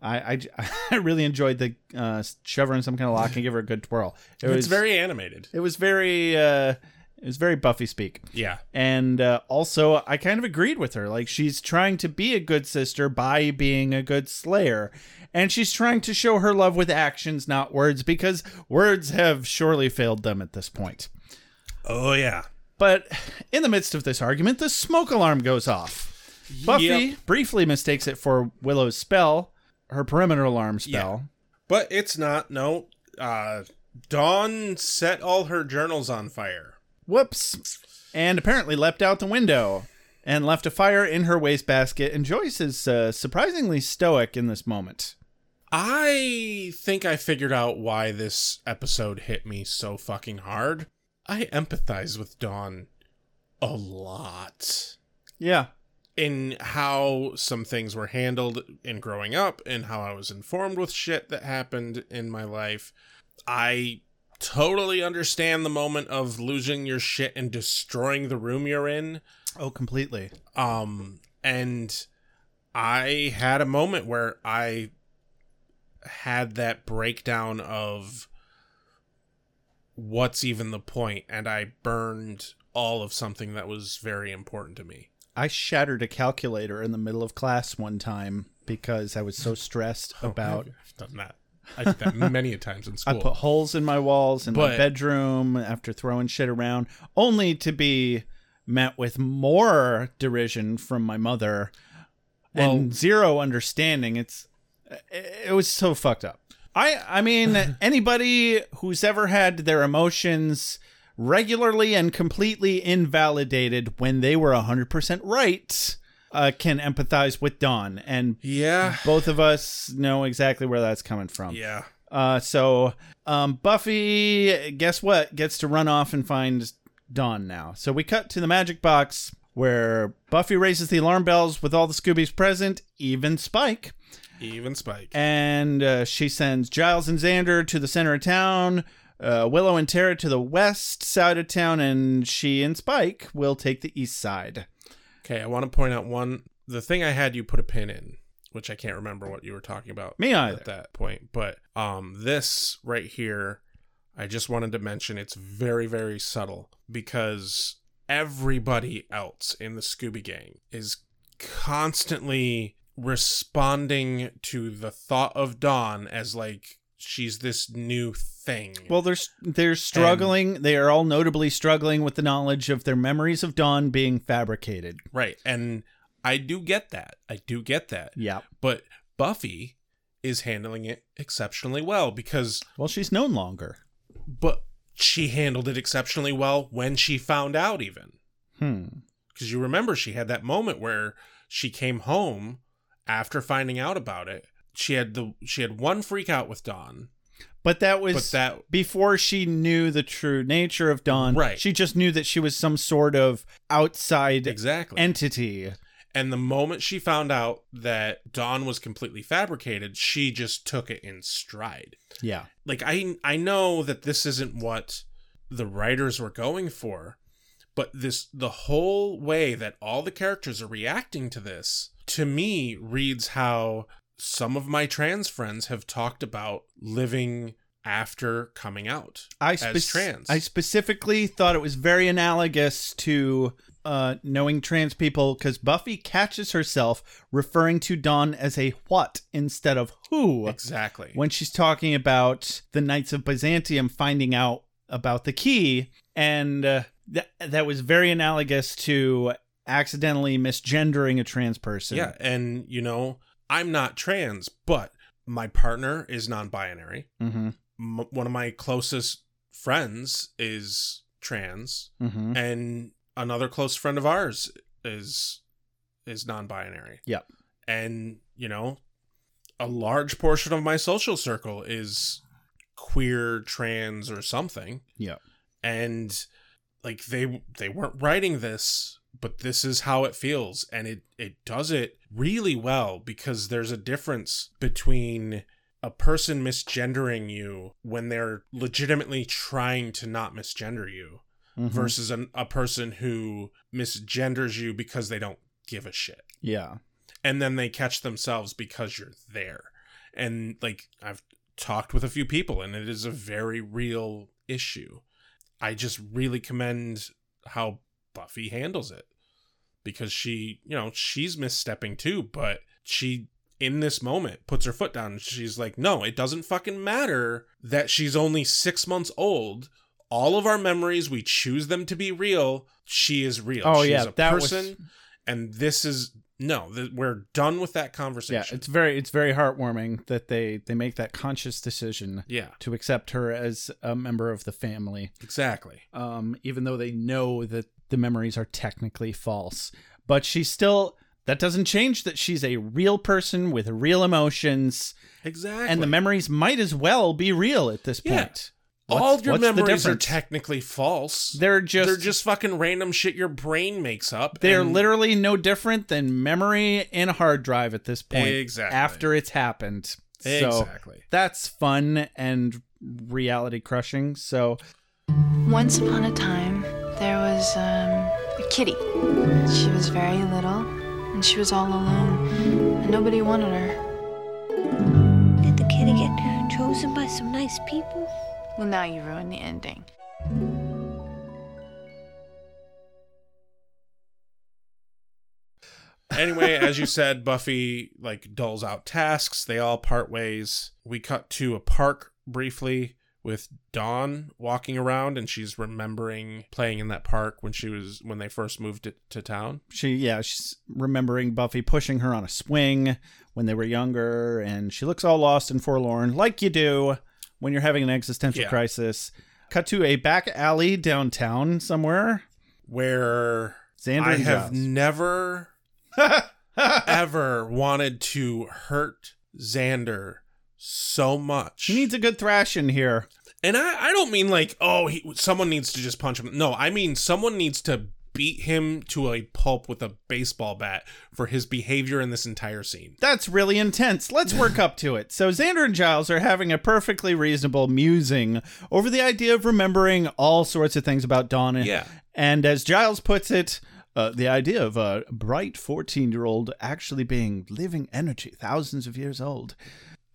I, I, I really enjoyed the uh, shove her in some kind of lock and give her a good twirl. It it's very animated. it was very uh, it was very Buffy speak. Yeah. And uh, also, I kind of agreed with her. Like, she's trying to be a good sister by being a good slayer. And she's trying to show her love with actions, not words, because words have surely failed them at this point. Oh yeah. But in the midst of this argument, the smoke alarm goes off. Buffy Yep. briefly mistakes it for Willow's spell, her perimeter alarm spell. But it's not. No. Uh, Dawn set all her journals on fire. Whoops. And apparently leapt out the window and left a fire in her wastebasket. And Joyce is uh, surprisingly stoic in this moment. I think I figured out why this episode hit me so fucking hard. I empathize with Dawn a lot Yeah. in how some things were handled in growing up and how I was informed with shit that happened in my life. I totally understand the moment of losing your shit and destroying the room you're in. Oh, completely. Um, and I had a moment where I had that breakdown of what's even the point, and I burned all of something that was very important to me. I shattered a calculator in the middle of class one time because I was so stressed about. I've done that. I did that many a times in school. I put holes in my walls in my bedroom after throwing shit around, only to be met with more derision from my mother and zero understanding. It's it was so fucked up. I I mean anybody who's ever had their emotions regularly and completely invalidated when they were 100% right uh, can empathize with Dawn and yeah, both of us know exactly where that's coming from. yeah. Uh, so um, Buffy, guess what? Gets to run off and find Dawn now. So we cut to the magic box where Buffy raises the alarm bells with all the Scoobies present, even Spike, Even Spike. and uh, she sends Giles and Xander to the center of town. Uh, Willow and Tara to the west side of town, and she and Spike will take the east side. Okay, I want to point out one. The thing I had you put a pin in, which I can't remember what you were talking about. Me either. At that point, but um, this right here, I just wanted to mention it's very very subtle because everybody else in the Scooby Gang is constantly responding to the thought of Dawn as like she's this new thing. Well, they're they're struggling. they are all notably struggling with the knowledge of their memories of Dawn being fabricated. right, and I do get that. I do get that. Yeah. But Buffy is handling it exceptionally well because Well, she's known longer. but she handled it exceptionally well when she found out even Hmm. because you remember she had that moment where she came home after finding out about it she had the she had one freak out with dawn But that was But that- before she knew the true nature of Dawn. Right. She just knew that she was some sort of outside exactly entity. and the moment she found out that dawn was completely fabricated she just took it in stride Yeah. like I I know that this isn't what the writers were going for, but this the whole way that all the characters are reacting to this to me reads how some of my trans friends have talked about living after coming out I as trans. I specifically thought it was very analogous to uh, knowing trans people because Buffy catches herself referring to Dawn as a what instead of who exactly. when she's talking about the Knights of Byzantium finding out about the key, and uh, that that was very analogous to accidentally misgendering a trans person. yeah, and you know, I'm not trans, but my partner is non-binary. Mm-hmm. M- one of my closest friends is trans. Mm-hmm. and another close friend of ours is is non-binary Yep. and you know a large portion of my social circle is queer trans or something Yep. and like they they weren't writing this but this is how it feels and it it does it really well because there's a difference between a person misgendering you when they're legitimately trying to not misgender you Mhm. versus an, a person who misgenders you because they don't give a shit yeah. and then they catch themselves because you're there and like i've talked with a few people and it is a very real issue i just really commend how buffy handles it because she you know she's misstepping too but she in this moment puts her foot down and she's like no it doesn't fucking matter that she's only six months old. All of our memories we choose them to be real. She is real. Oh, she's yeah, a that was- person and this is no th- we're done with that conversation. Yeah, it's very it's very heartwarming that they they make that conscious decision yeah. to accept her as a member of the family. exactly. Um, even though they know that the memories are technically false. But she's still, that doesn't change that she's a real person with real emotions, exactly and the memories might as well be real at this Yeah. point. all What's- your memories are technically false They're just, they're just fucking random shit your brain makes up they're and- literally no different than memory in a hard drive at this point. Exactly. After it's happened. So exactly that's fun and reality crushing. So Once upon a time, there was um, a kitty. She was very little, and she was all alone, and nobody wanted her. Did the kitty get chosen by some nice people? Well, now you ruined the ending. anyway, as you said, Buffy like doles out tasks. They all part ways. We cut to a park briefly with Dawn walking around, and she's remembering playing in that park when she was when they first moved it to town. she yeah she's remembering buffy pushing her on a swing when they were younger and she looks all lost and forlorn like you do when you're having an existential Yeah. crisis cut to a back alley downtown somewhere Where xander I have Giles. never ever wanted to hurt Xander so much. he needs a good thrashing here And I, I don't mean like, oh, he, someone needs to just punch him. No, I mean someone needs to beat him to a pulp with a baseball bat for his behavior in this entire scene. that's really intense. Let's work up to it. So Xander and Giles are having a perfectly reasonable musing over the idea of remembering all sorts of things about Dawn. Yeah. And as Giles puts it, uh, the idea of a bright 14 year old actually being living energy, thousands of years old.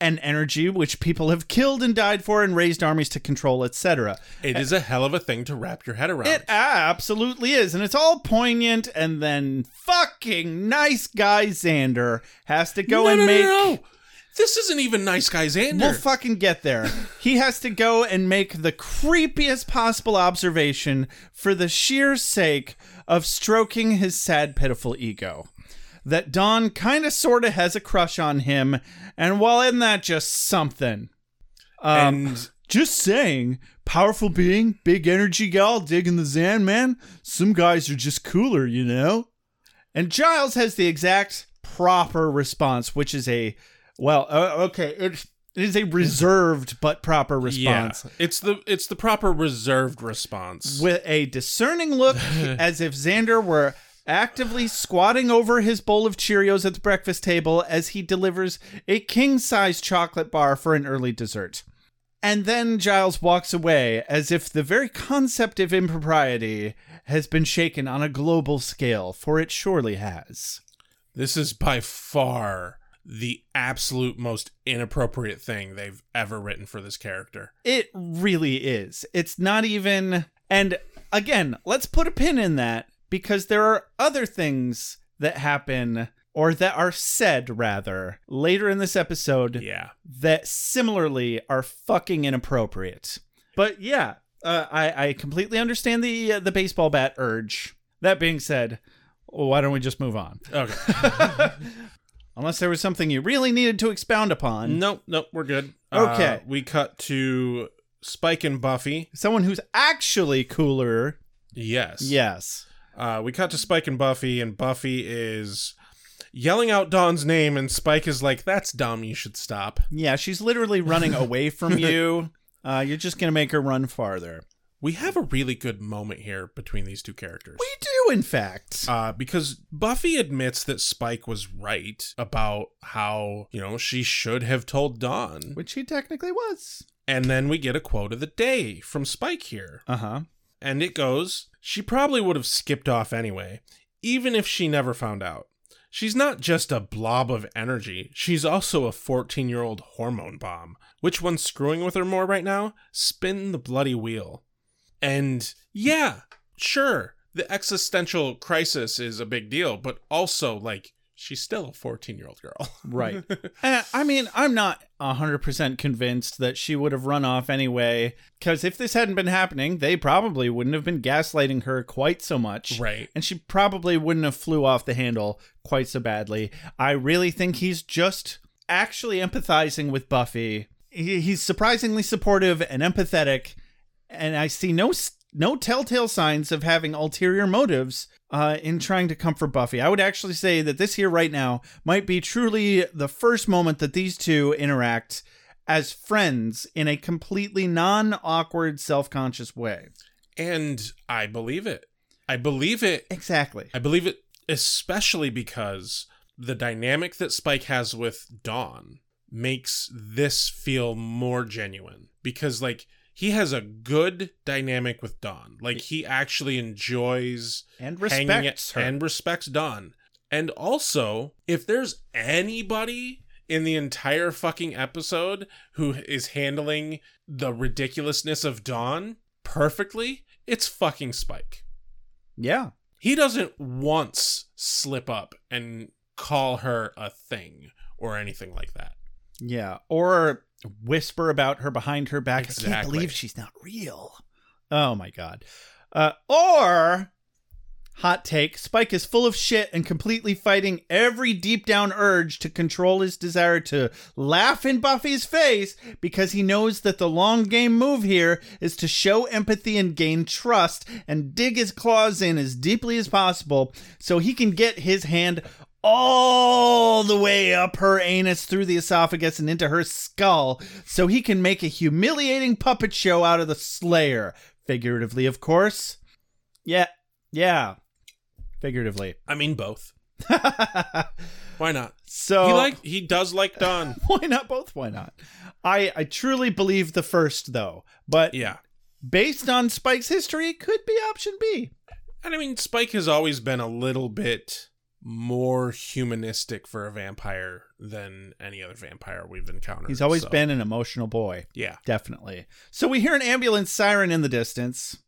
An energy which people have killed and died for and raised armies to control, etc. It is a hell of a thing to wrap your head around. It absolutely is, and it's all poignant. And then fucking nice guy Xander has to go no, and no, no, make. no, no. This isn't even nice guy Xander. We'll fucking get there. he has to go and make the creepiest possible observation for the sheer sake of stroking his sad, pitiful ego. That Dawn kind of sort of has a crush on him, and while in that, just something. Um, and just saying, powerful being, big energy gal, digging the Zan, man. Some guys are just cooler, you know? And Giles has the exact proper response, which is a, well, uh, okay, it, it is a reserved but proper response. yeah, it's the it's the proper reserved response. With a discerning look, as if Xander were actively squatting over his bowl of Cheerios at the breakfast table as he delivers a king size chocolate bar for an early dessert. And then Giles walks away as if the very concept of impropriety has been shaken on a global scale, for it surely has. This is by far the absolute most inappropriate thing they've ever written for this character. It really is. It's not even. And again, let's put a pin in that because there are other things that happen, or that are said rather, later in this episode Yeah. that similarly are fucking inappropriate. But yeah, uh, I I completely understand the uh, the baseball bat urge. That being said, why don't we just move on? Okay. Unless there was something you really needed to expound upon. nope, nope, we're good. Okay. Uh, we cut to Spike and Buffy. Someone who's actually cooler. Yes. Yes. Uh, we cut to Spike and Buffy, and Buffy is yelling out Dawn's name, and Spike is like, "That's dumb. You should stop." Yeah, she's literally running away from you. Uh, you're just gonna make her run farther. we have a really good moment here between these two characters. We do, in fact. Uh, because Buffy admits that Spike was right about how, you know, she should have told Dawn. Which he technically was. And then we get a quote of the day from Spike here. Uh huh. And it goes, She probably would have skipped off anyway, even if she never found out. She's not just a blob of energy, she's also a 14 year old hormone bomb. Which one's screwing with her more right now? Spin the bloody wheel. And yeah, sure, the existential crisis is a big deal, but also, like, she's still a 14 year old girl. Right. I mean, I'm not 100% convinced that she would have run off anyway, because if this hadn't been happening, they probably wouldn't have been gaslighting her quite so much. Right. And she probably wouldn't have flew off the handle quite so badly. I really think he's just actually empathizing with Buffy. He- He's surprisingly supportive and empathetic, and I see no no telltale signs of having ulterior motives uh, in trying to comfort Buffy. I would actually say that this here right now might be truly the first moment that these two interact as friends in a completely non-awkward, self-conscious way. And I believe it. I believe it. Exactly. I believe it especially because the dynamic that Spike has with Dawn makes this feel more genuine. Because, like, he has a good dynamic with Dawn. Like, he actually enjoys And respects her. and respects Dawn. And also, if there's anybody in the entire fucking episode who is handling the ridiculousness of Dawn perfectly, it's fucking Spike. Yeah. He doesn't once slip up and call her a thing or anything like that. Yeah. Or whisper about her behind her back. I can't believe she's not real. Oh my god. Uh, or hot take, Spike is full of shit and completely fighting every deep down urge to control his desire to laugh in Buffy's face because he knows that the long game move here is to show empathy and gain trust and dig his claws in as deeply as possible so he can get his hand all the way up her anus through the esophagus and into her skull so he can make a humiliating puppet show out of the slayer figuratively of course yeah yeah figuratively I mean both. Why not? so He like he does like Dawn. why not both why not i i truly believe the first though but yeah. based on spike's history it could be option b And I mean Spike has always been a little bit more humanistic for a vampire than any other vampire we've encountered. he's always so, been an emotional boy Yeah. definitely so we hear an ambulance siren in the distance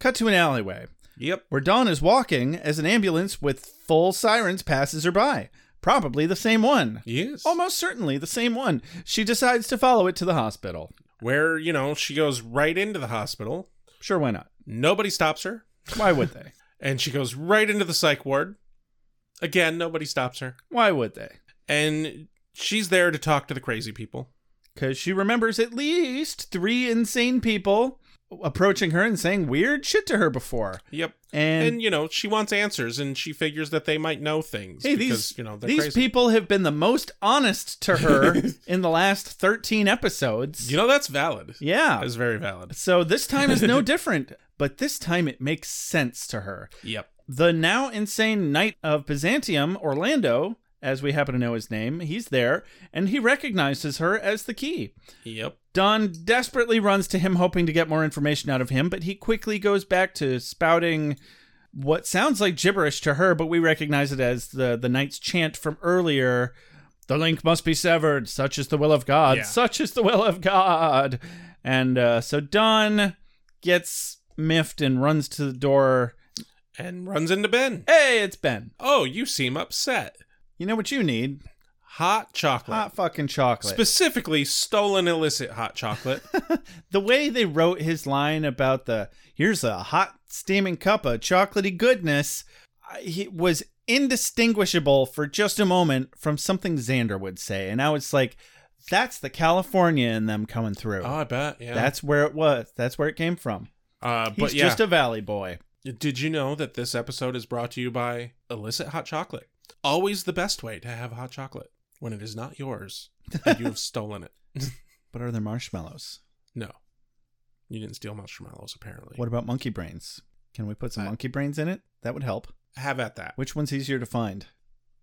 cut to an alleyway Yep. where Dawn is walking as an ambulance with full sirens passes her by. Probably the same one. Yes. Almost certainly the same one. She decides to follow it to the hospital. Where, you know, she goes right into the hospital. Sure, why not? Nobody stops her. Why would they? And she goes right into the psych ward. Again, nobody stops her. Why would they? And she's there to talk to the crazy people. Because she remembers at least three insane people approaching her and saying weird shit to her before. Yep. And, And, you know, she wants answers and she figures that they might know things. hey, because, these, you know, these crazy. people have been the most honest to her in the last 13 episodes. You know, that's valid. yeah. That's very valid. So this time is no different, but this time it makes sense to her. Yep. The now insane Knight of Byzantium, Orlando, as we happen to know his name, he's there, and he recognizes her as the key. Yep. Dawn desperately runs to him, hoping to get more information out of him, but he quickly goes back to spouting what sounds like gibberish to her, but we recognize it as the, the knight's chant from earlier. The link must be severed. Such is the will of God. Yeah. Such is the will of God. And uh, so Dawn gets miffed and runs to the door. And runs into Ben. Hey, it's Ben. Oh, you seem upset. You know what you need? Hot chocolate. Hot fucking chocolate. Specifically, stolen illicit hot chocolate. the way they wrote his line about the here's a hot steaming cup of chocolatey goodness I- he was indistinguishable for just a moment from something Xander would say. And now it's like, that's the California in them coming through. oh, I bet. Yeah. That's where it was. That's where it came from. uh, He's but yeah. just a valley boy. Did you know that this episode is brought to you by illicit hot chocolate? Always the best way to have hot chocolate when it is not yours and you have stolen it. But are there marshmallows? No. You didn't steal marshmallows, apparently. What about monkey brains? Can we put some Uh, monkey brains in it? That would help. Have at that. Which one's easier to find?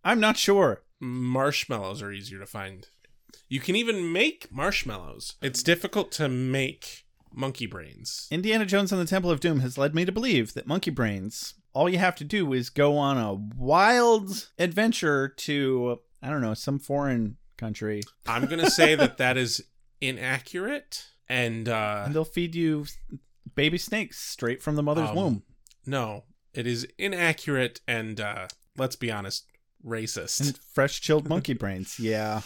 I'm not sure. Marshmallows are easier to find. You can even make marshmallows. It's difficult to make monkey brains. Indiana Jones and the Temple of Doom has led me to believe that monkey brains, all you have to do is go on a wild adventure to, I don't know, some foreign country, I'm going to say that that is inaccurate. And, uh, and they'll feed you baby snakes straight from the mother's Um, womb. no, it is inaccurate and, uh, let's be honest, racist. And fresh chilled monkey brains. Yeah.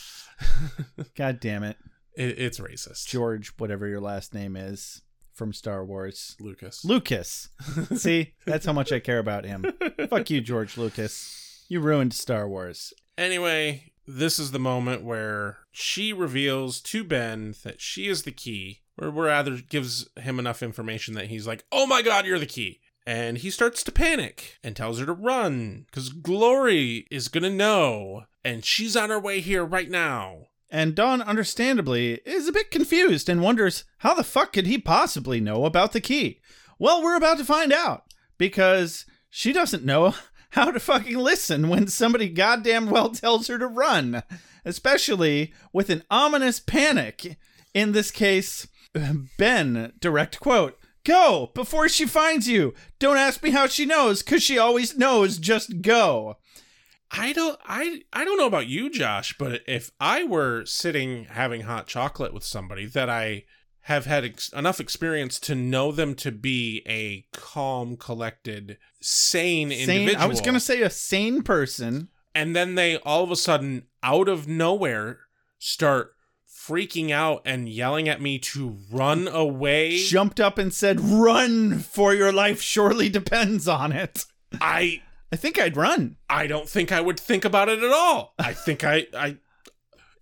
God damn it. It, it's racist. George, whatever your last name is from Star Wars. Lucas. Lucas. See, that's how much I care about him. Fuck you, George Lucas. You ruined Star Wars. Anyway, this is the moment where she reveals to Ben that she is the key, or rather gives him enough information that he's like, oh my god, you're the key. And he starts to panic and tells her to run because Glory is gonna know, and she's on her way here right now. And Dawn, understandably, is a bit confused and wonders how the fuck could he possibly know about the key? Well, we're about to find out because she doesn't know how to fucking listen when somebody goddamn well tells her to run, especially with an ominous panic. In this case, Ben, direct quote, Go before she finds you. Don't ask me how she knows, because she always knows. Just go. I don't I I don't know about you, Josh, but if I were sitting having hot chocolate with somebody that I have had ex- enough experience to know them to be a calm, collected, sane, Sane, individual. I was going to say a sane person. and then they all of a sudden out of nowhere start freaking out and yelling at me to run away. jumped up and said, Run for your life surely depends on it. I I think I'd run. I don't think I would think about it at all. I think I I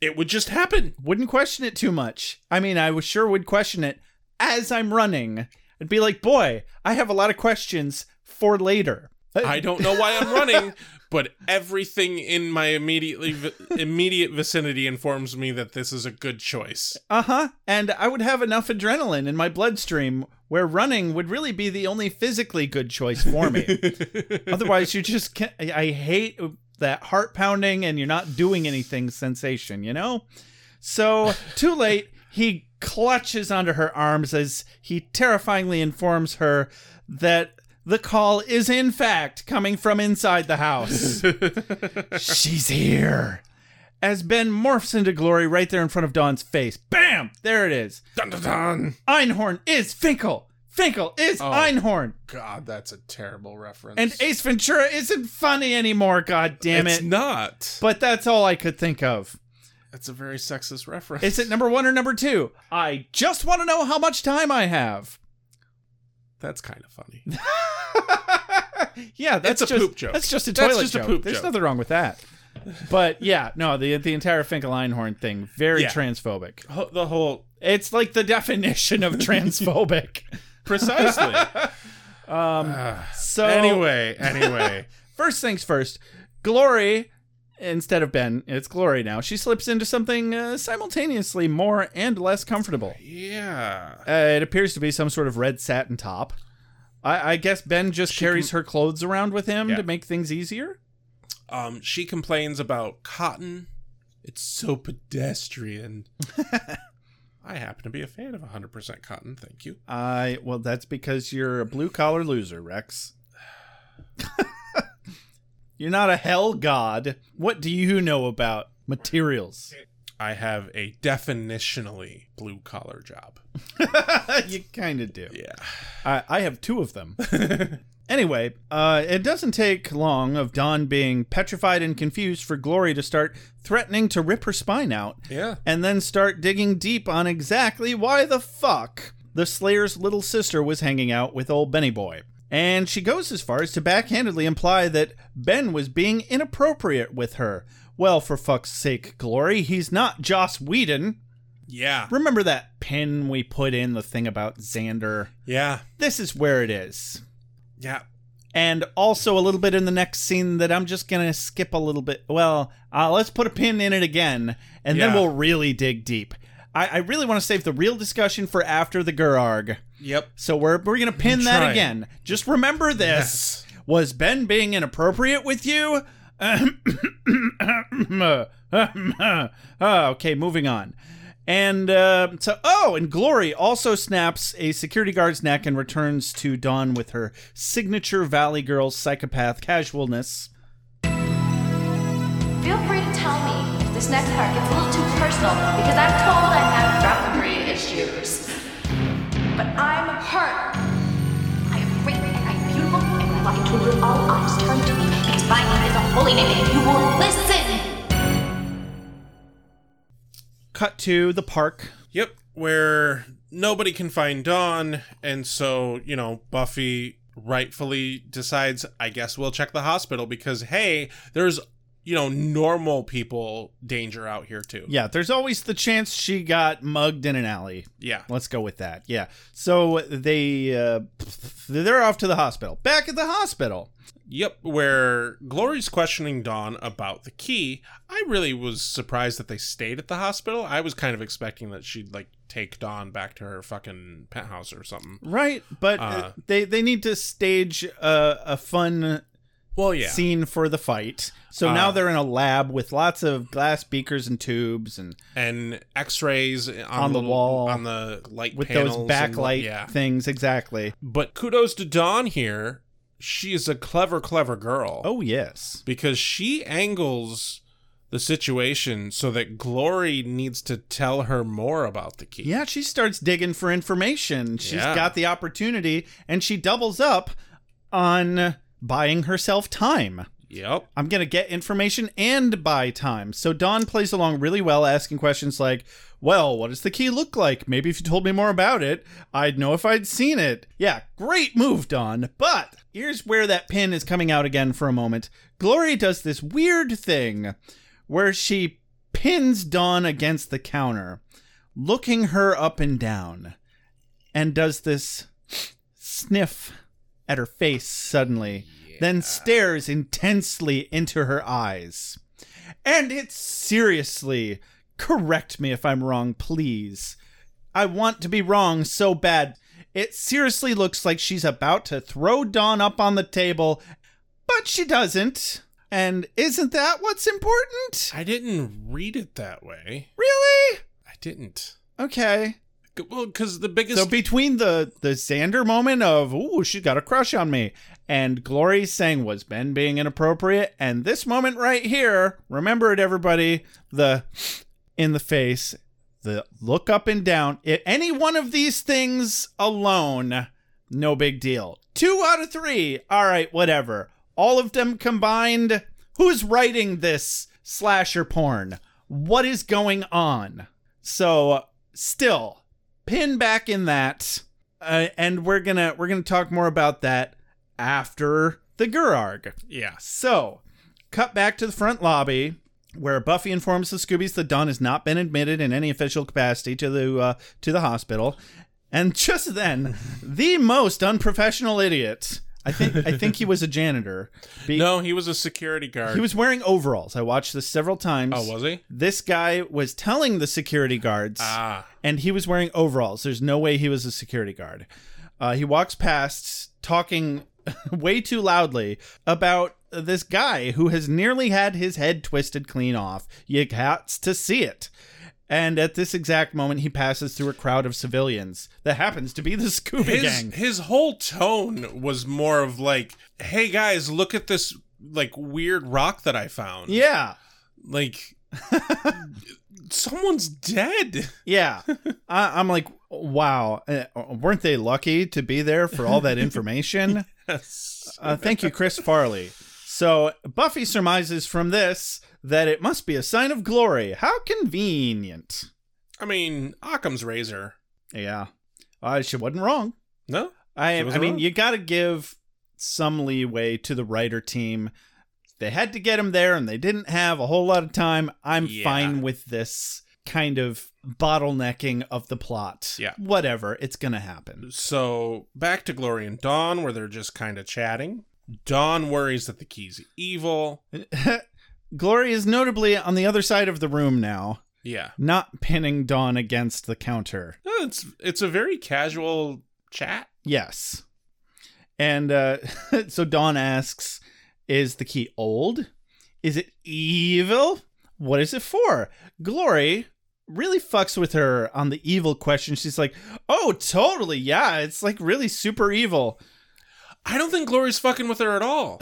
it would just happen. Wouldn't question it too much. I mean, I was sure would question it as I'm running. I'd be like, Boy, I have a lot of questions for later. I don't know why I'm running, but everything in my immediately immediate vicinity informs me that this is a good choice. Uh huh. And I would have enough adrenaline in my bloodstream where running would really be the only physically good choice for me. Otherwise, you just can't. I hate that heart pounding and you're not doing anything sensation, you know? So, too late, he clutches onto her arms as he terrifyingly informs her that the call is in fact coming from inside the house. She's here. As Ben morphs into glory right there in front of Dawn's face. Bam! There it is. Dun dun dun. Einhorn is Finkel. Finkel is Oh. Einhorn. God, that's a terrible reference. And Ace Ventura isn't funny anymore, god damn it's it. not. But that's all I could think of. That's a very sexist reference. Is it number one or number two? I just want to know how much time I have. That's kind of funny. yeah, that's It's a just, poop joke. That's just a That's toilet just a joke. poop There's joke. nothing wrong with that. But yeah, no, the the entire Finkel Einhorn thing very Yeah. transphobic. Ho- the whole It's like the definition of transphobic. precisely. Um, so anyway, anyway. first things first, Glory, instead of Ben, it's Glory now. She slips into something uh, simultaneously more and less comfortable. Yeah. Uh, it appears to be some sort of red satin top. I, I guess Ben just carries her clothes around with him Yeah. to make things easier. Um, she complains about cotton. It's so pedestrian. I happen to be a fan of 100% cotton. Thank you. I well, that's because you're a blue collar loser, Rex. you're not a hell god. What do you know about materials? I have a definitionally blue collar job. you kind of do. Yeah. I, I have two of them. anyway, uh, it doesn't take long of Dawn being petrified and confused for Glory to start threatening to rip her spine out. Yeah. And then start digging deep on exactly why the fuck the Slayer's little sister was hanging out with old Benny Boy. And she goes as far as to backhandedly imply that Ben was being inappropriate with her. Well, for fuck's sake, Glory, he's not Joss Whedon. Yeah. Remember that pin we put in the thing about Xander? Yeah. This is where it is. Yeah. And also a little bit in the next scene that I'm just going to skip a little bit. Well, uh, let's put a pin in it again, and then we'll really dig deep. I, I really want to save the real discussion for after the Gurarg. Yep. So we're we're gonna pin that trying. again. Just remember this: was Ben being inappropriate with you? Oh, okay, moving on. And uh, so, oh, and Glory also snaps a security guard's neck and returns to Dawn with her signature Valley Girl psychopath casualness. Feel free to tell me if this next part gets a little too personal because I'm told I have boundary issues. But I'm hurt. I am great, I am beautiful, and when I walk into a all eyes turn to me because my name is a holy name and you will listen. Cut to the park. Yep, where nobody can find Dawn, and so, you know, Buffy rightfully decides, I guess we'll check the hospital because, hey, there's, you know, normal people danger out here too. Yeah, there's always the chance she got mugged in an alley. Yeah. Let's go with that. Yeah. So they uh, they're off to the hospital. Back at the hospital. Yep, where Glory's questioning Dawn about the key. I really was surprised that they stayed at the hospital. I was kind of expecting that she'd like take Dawn back to her fucking penthouse or something. Right, but uh, Uh, they they need to stage a, a fun Well, yeah. scene for the fight. So now Uh, they're in a lab with lots of glass beakers and tubes and and X-rays on, On the little- wall. on the light with those and- backlight yeah. things exactly. But kudos to Dawn here. She is a clever, clever girl. Oh yes. because she angles the situation so that Glory needs to tell her more about the key. Yeah, she starts digging for information. She's Yeah. got the opportunity and she doubles up on buying herself time. Yep. I'm going to get information and buy time. So Dawn plays along really well, asking questions like, Well, what does the key look like? Maybe if you told me more about it, I'd know if I'd seen it. Yeah, great move, Dawn. But here's where that pin is coming out again for a moment. Glory does this weird thing where she pins Dawn against the counter, looking her up and down, and does this sniff at her face suddenly, then stares intensely into her eyes. And it's seriously, correct me if I'm wrong, please. I want to be wrong so bad. It seriously looks like she's about to throw Dawn up on the table, but she doesn't. And isn't that what's important? I didn't read it that way. Really? I didn't. Okay. Well, because the biggest. So between the the Xander moment of "Ooh, she's got a crush on me," and Glory saying was Ben being inappropriate, and this moment right here, remember it, everybody, the in the face, the look up and down. If any one of these things alone, no big deal. Two out of three, all right, whatever. All of them combined, who's writing this slasher porn? What is going on? So, still, pin back in that, uh, and we're gonna we're gonna talk more about that after the Gurarg. yeah. So, cut back to the front lobby where Buffy informs the Scoobies that Dawn has not been admitted in any official capacity to the uh, to the hospital, and just then, the most unprofessional idiot. I think I think he was a janitor. Be- No, he was a security guard. he was wearing overalls. I watched this several times. Oh, was he? This guy was telling the security guards Ah. and he was wearing overalls. There's no way he was a security guard. Uh, he walks past talking way too loudly about this guy who has nearly had his head twisted clean off. You got to see it. And at this exact moment, he passes through a crowd of civilians that happens to be the Scooby His Gang. his whole tone was more of like, "Hey guys, look at this like weird rock that I found." Yeah. Like someone's dead. Yeah. I, I'm like, wow. Uh, weren't they lucky to be there for all that information? Yes. Uh, thank you, Chris Farley. So Buffy surmises from this that it must be a sign of glory. How convenient. I mean, Occam's razor. Yeah. Uh, she wasn't wrong. No? I, I mean, wrong. you got to give some leeway to the writer team. They had to get him there and they didn't have a whole lot of time. I'm Yeah. fine with this kind of bottlenecking of the plot. Yeah. Whatever. It's going to happen. So back to Glory and Dawn, where they're just kind of chatting. Dawn worries that the key's evil. Glory is notably on the other side of the room now. Yeah. not pinning Dawn against the counter. No, it's it's a very casual chat. Yes. And uh, so Dawn asks, Is the key old? Is it evil? What is it for? Glory really fucks with her on the evil question. She's like, Oh, totally. Yeah, it's like really super evil. I don't think Glory's fucking with her at all.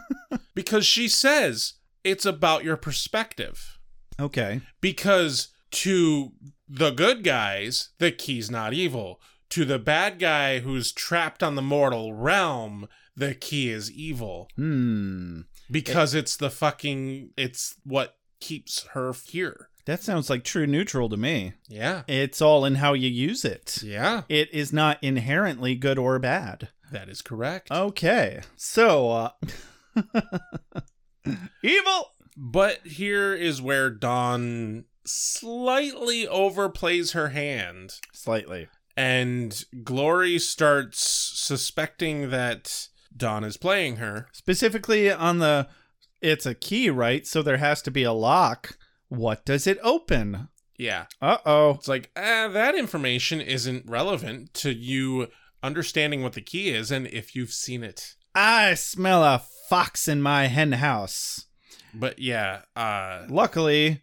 because she says it's about your perspective. Okay. Because to the good guys, the key's not evil. To the bad guy who's trapped on the mortal realm, the key is evil. Hmm. Because it's the fucking it's what keeps her here. That sounds like true neutral to me. Yeah. It's all in how you use it. Yeah. It is not inherently good or bad. That is correct. Okay. So, uh, evil. But here is where Dawn slightly overplays her hand. Slightly. And Glory starts suspecting that Dawn is playing her. Specifically on the, it's a key, right? So there has to be a lock. What does it open? Yeah. Uh oh. It's like, ah, that information isn't relevant to you understanding what the key is and if you've seen it. I smell a fox in my hen house. But yeah, uh Luckily,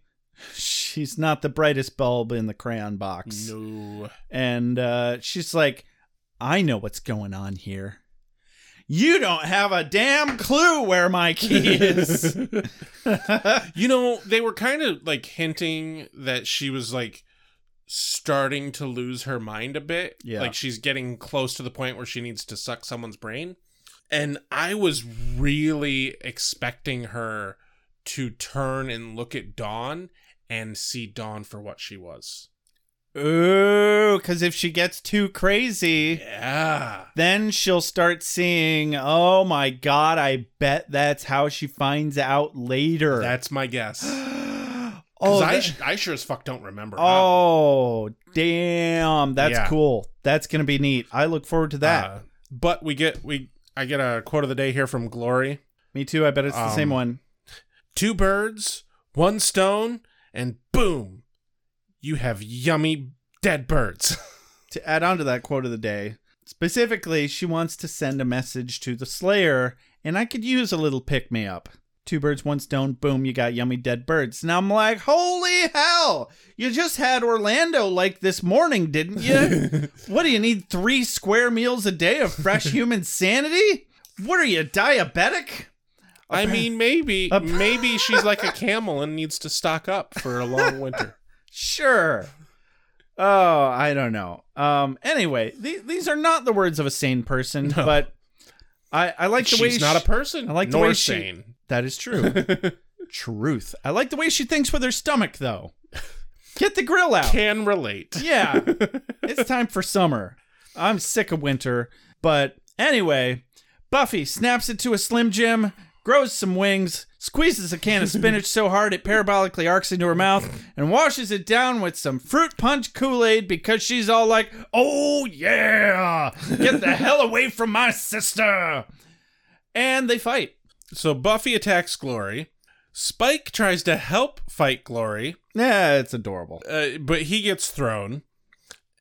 she's not the brightest bulb in the crayon box. no. And uh, she's like, I know what's going on here. You don't have a damn clue where my key is. You know, they were kind of like hinting that she was like starting to lose her mind a bit. Yeah. Like she's getting close to the point where she needs to suck someone's brain. And I was really expecting her to turn and look at Dawn and see Dawn for what she was. Ooh, because if she gets too crazy, Yeah. then she'll start seeing, oh my god, I bet that's how she finds out later. That's my guess. oh, Because I, sh- I sure as fuck don't remember. how. oh, damn. That's Yeah. cool. That's going to be neat. I look forward to that. Uh, but we get we I get a quote of the day here from Glory. Me too. I bet it's the same um, one. Two birds, one stone, and boom, you have yummy dead birds. to add on to that quote of the day, specifically, she wants to send a message to the Slayer, and I could use a little pick me up. Two birds, one stone, boom, you got yummy dead birds. Now I'm like, holy hell! You just had Orlando like this morning, didn't you? what do you need? Three square meals a day of fresh human sanity? What are you, diabetic? I mean, maybe maybe she's like a camel and needs to stock up for a long winter. Sure. Oh, I don't know. Um. Anyway, th- these are not the words of a sane person, No. but I I like the way She's not a person. I like the nor way she- sane. That is true. Truth. I like the way she thinks with her stomach, though. Get the grill out. Can relate. Yeah. it's time for summer. I'm sick of winter. But anyway, Buffy snaps it to a Slim Jim, grows some wings, squeezes a can of spinach so hard it parabolically arcs into her mouth, and washes it down with some fruit punch Kool Aid because she's all like, oh yeah, get the hell away from my sister. And they fight. So Buffy attacks Glory. Spike tries to help fight Glory, Yeah, it's adorable. uh, but he gets thrown.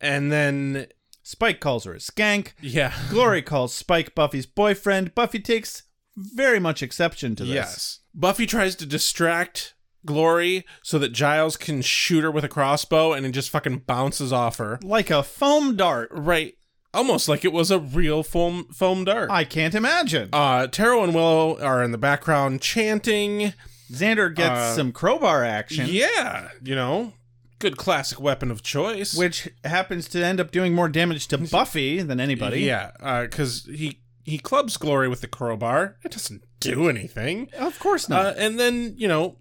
And then, Spike calls her a skank. yeah. Glory calls Spike Buffy's boyfriend. Buffy takes very much exception to this. Yes. Buffy tries to distract Glory so that Giles can shoot her with a crossbow and it just fucking bounces off her. Like a foam dart. Right. Almost like it was a real foam foam dart. I can't imagine. uh Tara and Willow are in the background chanting. Xander gets uh, some crowbar action, Yeah, you know, good classic weapon of choice. which happens to end up doing more damage to Buffy than anybody. Yeah, because he he clubs Glory with the crowbar. It doesn't do anything. Of course not. Uh, and then you know,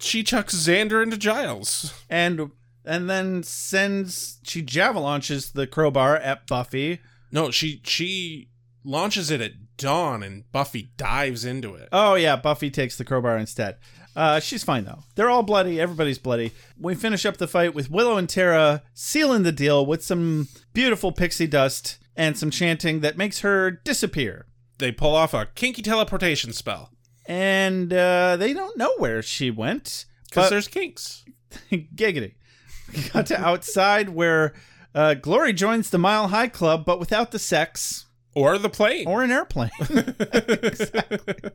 she chucks Xander into Giles. and and then sends she javelonches the crowbar at Buffy. No, she she launches it at Dawn, and Buffy dives into it. Oh yeah, Buffy takes the crowbar instead. Uh, she's fine though. They're all bloody. Everybody's bloody. We finish up the fight with Willow and Tara sealing the deal with some beautiful pixie dust and some chanting that makes her disappear. They pull off a kinky teleportation spell And uh, they don't know where she went. because there's kinks. Giggity. We got to outside where uh, Glory joins the Mile High Club, but without the sex Or the plane. or an airplane. exactly.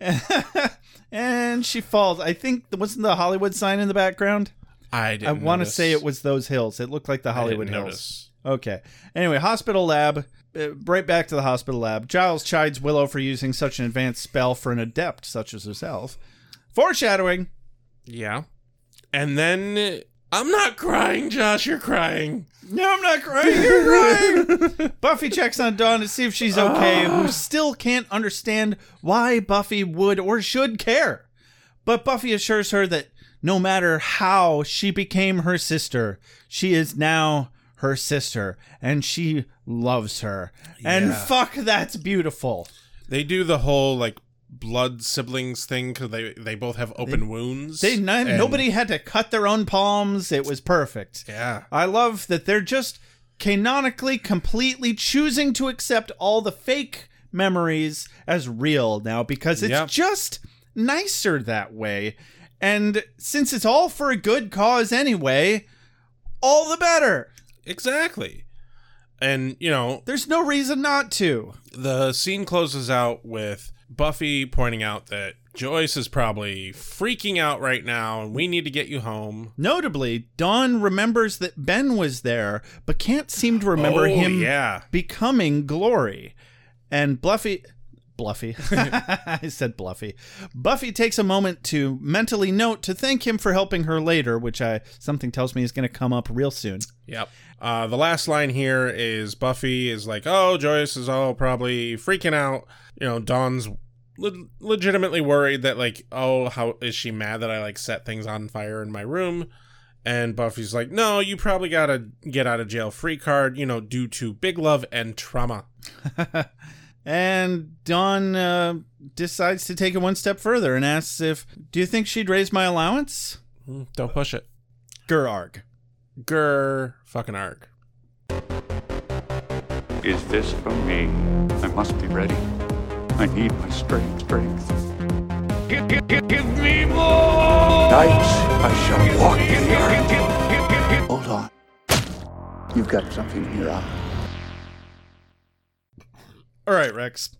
and she falls. I think wasn't the Hollywood sign in the background. I I didn't I want to say it was those hills. It looked like the Hollywood Hills. notice. Okay. Anyway, hospital lab. Uh, right back to the hospital lab. Giles chides Willow for using such an advanced spell for an adept such as herself. Foreshadowing. Yeah. And then I'm not crying, Josh. You're crying. No, I'm not crying. You're crying. Buffy checks on Dawn to see if she's ah. okay, who still can't understand why Buffy would or should care. But Buffy assures her that no matter how she became her sister, she is now her sister, and she loves her. And fuck, that's beautiful. They do the whole like blood siblings thing because they they both have open wounds. They and- nobody had to cut their own palms. It was perfect. Yeah. I love that they're just canonically, completely choosing to accept all the fake memories as real now because it's Yep. just nicer that way. And since it's all for a good cause anyway, all the better. Exactly. And you know There's no reason not to. the scene closes out with Buffy pointing out that Joyce is probably freaking out right now, and we need to get you home. Notably, Dawn remembers that Ben was there, but can't seem to remember Oh, him yeah. becoming Glory. And Bluffy. Bluffy. I said Bluffy. Buffy takes a moment to mentally note to thank him for helping her later, which I something tells me is going to come up real soon. Yep. Uh, the last line here is Buffy is like, "Oh, Joyce is all probably freaking out." You know, Dawn's le- legitimately worried that like, "Oh, how is she mad that I like set things on fire in my room?" And Buffy's like, "No, you probably got a get out of jail free card, you know, due to big love and trauma." And Dawn uh, decides to take it one step further and asks if, "Do you think she'd raise my allowance?" Mm, Don't push it. Gerarg. Grr, fucking arg. Is this for me? I must be ready. I need my strength, strength. Give, give, give, give me more! Night, I shall walk in the earth. Hold on. You've got something in your eye. All right, Rex.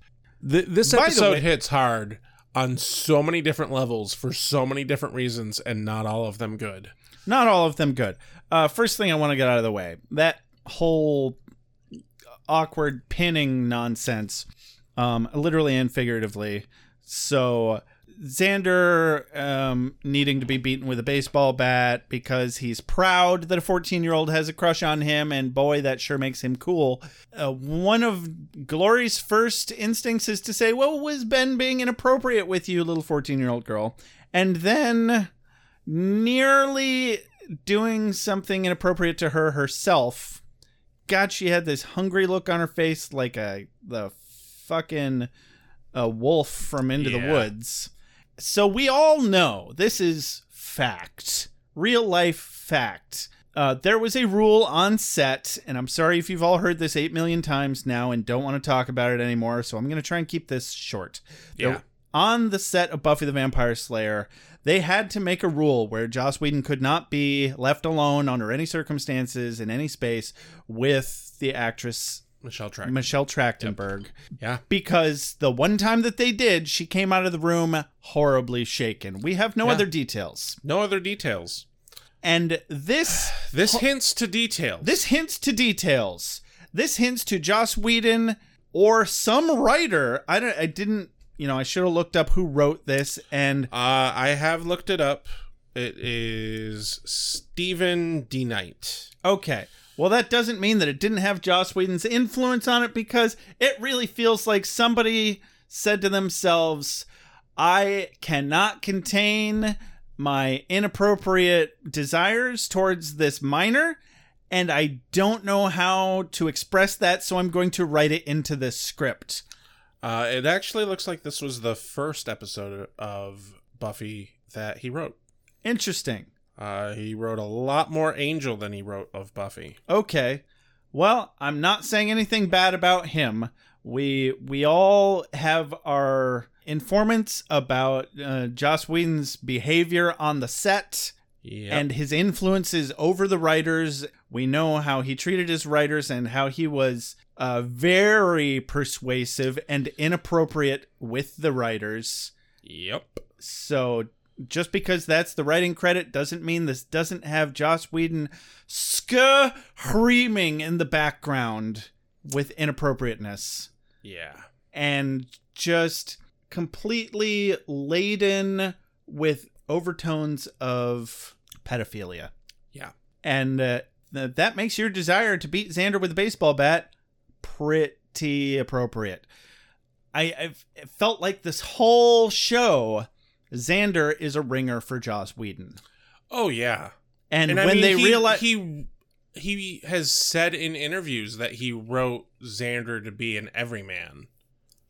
Th- this the episode way- hits hard on so many different levels for so many different reasons, and not all of them good. Not all of them good. Uh, first thing I want to get out of the way that whole awkward pinning nonsense, um, literally and figuratively. So Xander um, needing to be beaten with a baseball bat because he's proud that a 14 year old has a crush on him, and boy, that sure makes him cool. Uh, one of Glory's first instincts is to say, Well, was Ben being inappropriate with you, little 14 year old girl? And then nearly doing something inappropriate to her herself. God, she had this hungry look on her face like a the fucking a wolf from Into the Woods. So we all know this is fact, real life fact. Uh, there was a rule on set, and I'm sorry if you've all heard this eight million times now and don't want to talk about it anymore. So I'm going to try and keep this short. Yeah. on the set of Buffy the Vampire Slayer, they had to make a rule where Joss Whedon could not be left alone under any circumstances in any space with the actress Michelle Track. Michelle Trachtenberg. Yeah. Because the one time that they did, she came out of the room horribly shaken. We have no Yeah. other details. No other details. And this This hints to details. this hints to details. This hints to Joss Whedon or some writer. I don't I didn't, you know, I should have looked up who wrote this and Uh, I have looked it up. It is Stephen D. Knight. Okay. Well, that doesn't mean that it didn't have Joss Whedon's influence on it because it really feels like somebody said to themselves, I cannot contain my inappropriate desires towards this minor, and I don't know how to express that, so I'm going to write it into this script. Uh, it actually looks like this was the first episode of Buffy that he wrote. Interesting. Uh, he wrote a lot more Angel than he wrote of Buffy. Okay. Well, I'm not saying anything bad about him. We we all have our informants about uh, Joss Whedon's behavior on the set, Yep. and his influences over the writers. We know how he treated his writers and how he was uh, very persuasive and inappropriate with the writers. Yep. So just because that's the writing credit doesn't mean this doesn't have Joss Whedon screaming in the background with inappropriateness Yeah. and just completely laden with overtones of pedophilia. Yeah. And uh, th- that makes your desire to beat Xander with a baseball bat pretty appropriate. I I've felt like this whole show, Xander is a ringer for Joss Whedon. Oh yeah. And, I when mean, they he, realize he he has said in interviews that he wrote Xander to be an everyman.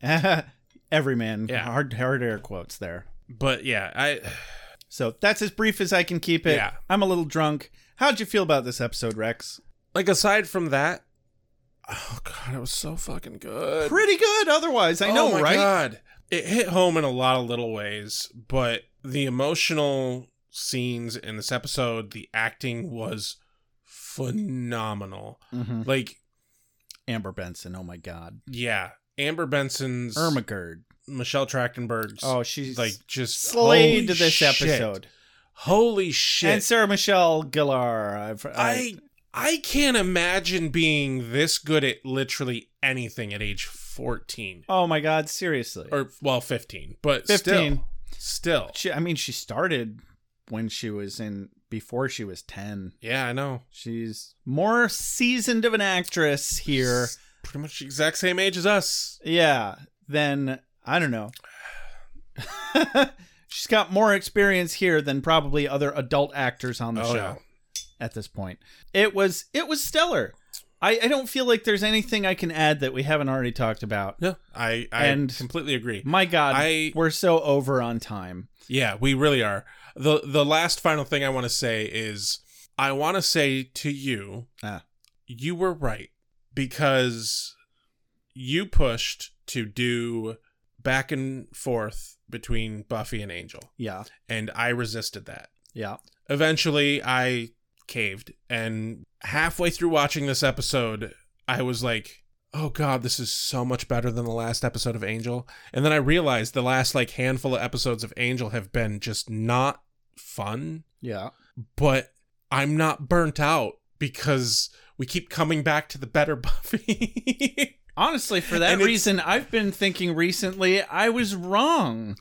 everyman, Yeah. hard hard air quotes there. But yeah, I So that's as brief as I can keep it. Yeah. I'm a little drunk. How'd you feel about this episode, Rex? like aside from that, oh god, it was so fucking good. Pretty good otherwise. I oh know, oh my right? God. It hit home in a lot of little ways, but the emotional scenes in this episode, the acting was phenomenal. Mhm. Like, Amber Benson, oh my god. yeah, Amber Benson's Ermagerd. Michelle Trachtenberg's Oh, she's like just slayed this shit. episode. Holy shit! And Sarah Michelle Gellar. I've, I I can't imagine being this good at literally anything at age fourteen oh my god, seriously. or well fifteen, but 15. Still, still, She, I mean, she started when she was in before she was 10. yeah, I know. She's more seasoned of an actress here. Pretty much the exact same age as us. Yeah, then I don't know. She's got more experience here than probably other adult actors on the Oh, show yeah. at this point. It was it was stellar. I, I don't feel like there's anything I can add that we haven't already talked about. No, I I And- completely agree. My God, I- we're so over on time. Yeah, we really are. the The last final thing I want to say is I want to say to you, Ah. you were right because you pushed to do back and forth between Buffy and Angel, Yeah, and I resisted that. yeah. eventually I caved. And halfway through watching this episode I was like oh god this is so much better than the last episode of Angel. And then I realized the last like handful of episodes of Angel have been just not fun. Yeah. but I'm not burnt out because we keep coming back to the better Buffy. Honestly, for that And reason, I've been thinking recently I was wrong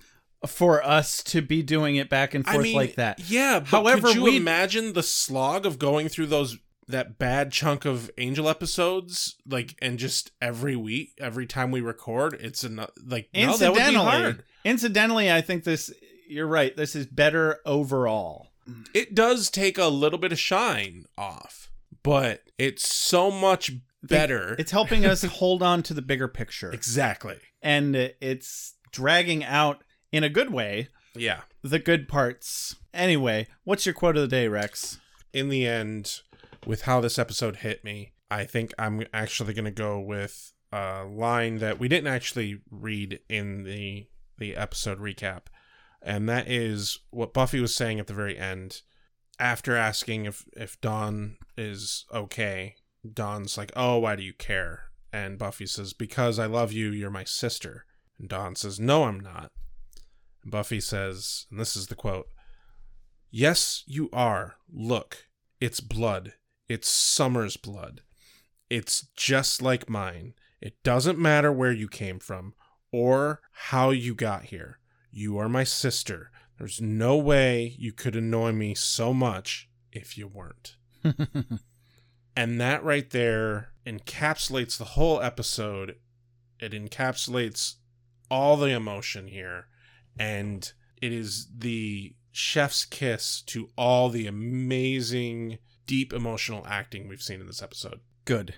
for us to be doing it back and forth like that. Yeah. But However, could you we imagine the slog of going through those that bad chunk of Angel episodes, like, and just every week, every time we record, it's an like no, that would be incidentally, hard. incidentally, I think this. You're right. This is better overall. It does take a little bit of shine off, but it's so much better. It's helping us hold on to the bigger picture, exactly. and it's dragging out in a good way Yeah. the good parts. Anyway, what's your quote of the day, Rex? in the end, with how this episode hit me, I think I'm actually going to go with a line that we didn't actually read in the the episode recap, and that is what Buffy was saying at the very end, after asking if if Dawn is okay. Dawn's like, "Oh, why do you care?" And Buffy says, "Because I love you. You're my sister." And Dawn says, "No, I'm not." Buffy says, and this is the quote. Yes, you are. Look, it's blood. It's Summer's blood. It's just like mine. It doesn't matter where you came from or how you got here. You are my sister. There's no way you could annoy me so much if you weren't. and that right there encapsulates the whole episode. It encapsulates all the emotion here. And it is the chef's kiss to all the amazing, deep emotional acting we've seen in this episode. Good.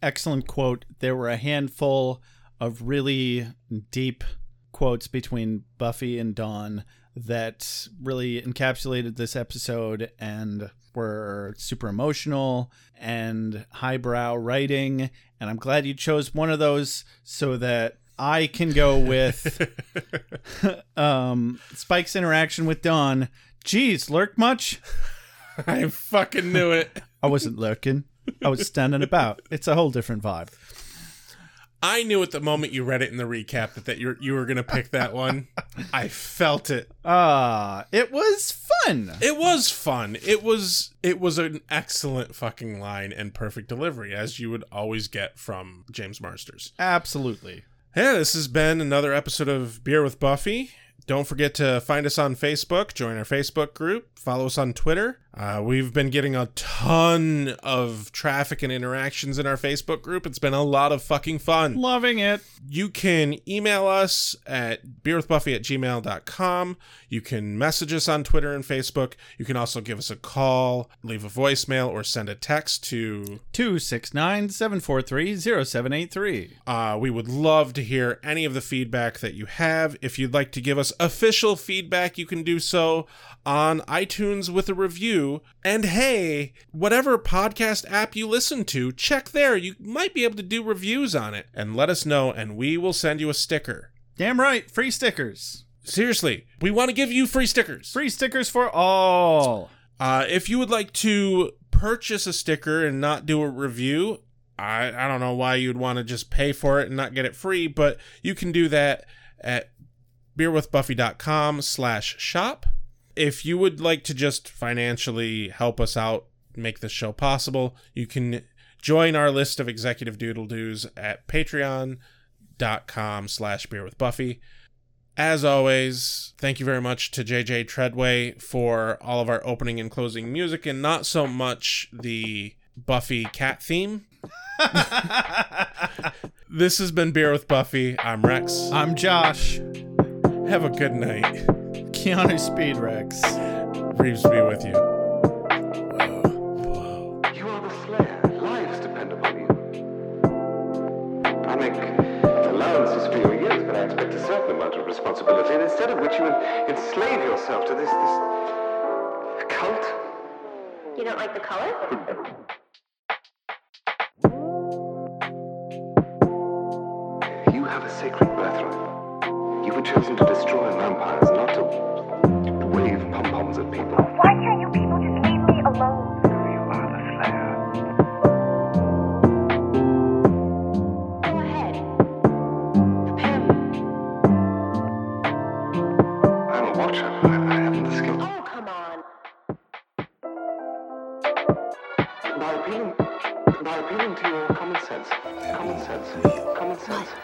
Excellent quote. There were a handful of really deep quotes between Buffy and Dawn that really encapsulated this episode and were super emotional and highbrow writing. And I'm glad you chose one of those so that I can go with um, Spike's interaction with Dawn Jeez, lurk much? I fucking knew it. I wasn't lurking. I was standing about. It's a whole different vibe. I knew at the moment you read it in the recap that, that you you were gonna pick that one. I felt it. Ah, it was fun. It was fun. It was it was an excellent fucking line and perfect delivery, as you would always get from James Marsters. Absolutely. Yeah, this has been another episode of Beer with Buffy. Don't forget to find us on Facebook, join our Facebook group, follow us on Twitter. Uh, we've been getting a ton of traffic and interactions in our Facebook group. It's been a lot of fucking fun. Loving it. You can email us at beerwithbuffy at gmail.com. You can message us on Twitter and Facebook. You can also give us a call, leave a voicemail, or send a text to 269 743 0783. Uh, we would love to hear any of the feedback that you have. If you'd like to give us official feedback, you can do so on iTunes with a review. And hey, whatever podcast app you listen to, check there. You might be able to do reviews on it and let us know, and we will send you a sticker. Damn right, free stickers. Seriously, we want to give you free stickers. Free stickers for all. Uh, if you would like to purchase a sticker and not do a review, I, I don't know why you'd want to just pay for it and not get it free, but you can do that at beerwithbuffy.com slash shop. If you would like to just financially help us out, make this show possible, you can join our list of executive doodle doos at patreon.com slash beerwithbuffy. As always, thank you very much to JJ Treadway for all of our opening and closing music and not so much the Buffy cat theme. this has been Beer with Buffy. I'm Rex. I'm Josh. Have a good night. Keanu Speed Rex. Reeves be with you. You are the Slayer. Lives depend upon you. I make allowances for your years, but I expect a certain amount of responsibility, and instead of which you enslave yourself to this this cult. You don't like the color? You have a sacred birthright. You were chosen to destroy vampires, not to wave pom poms at people. Why can't you people just leave me alone? You are the Slayer. Go ahead. Prepare me. I'm a watcher. I, I haven't the skill. Oh, come on. By appealing, by appealing to your common sense, common sense, common sense. Werewolves,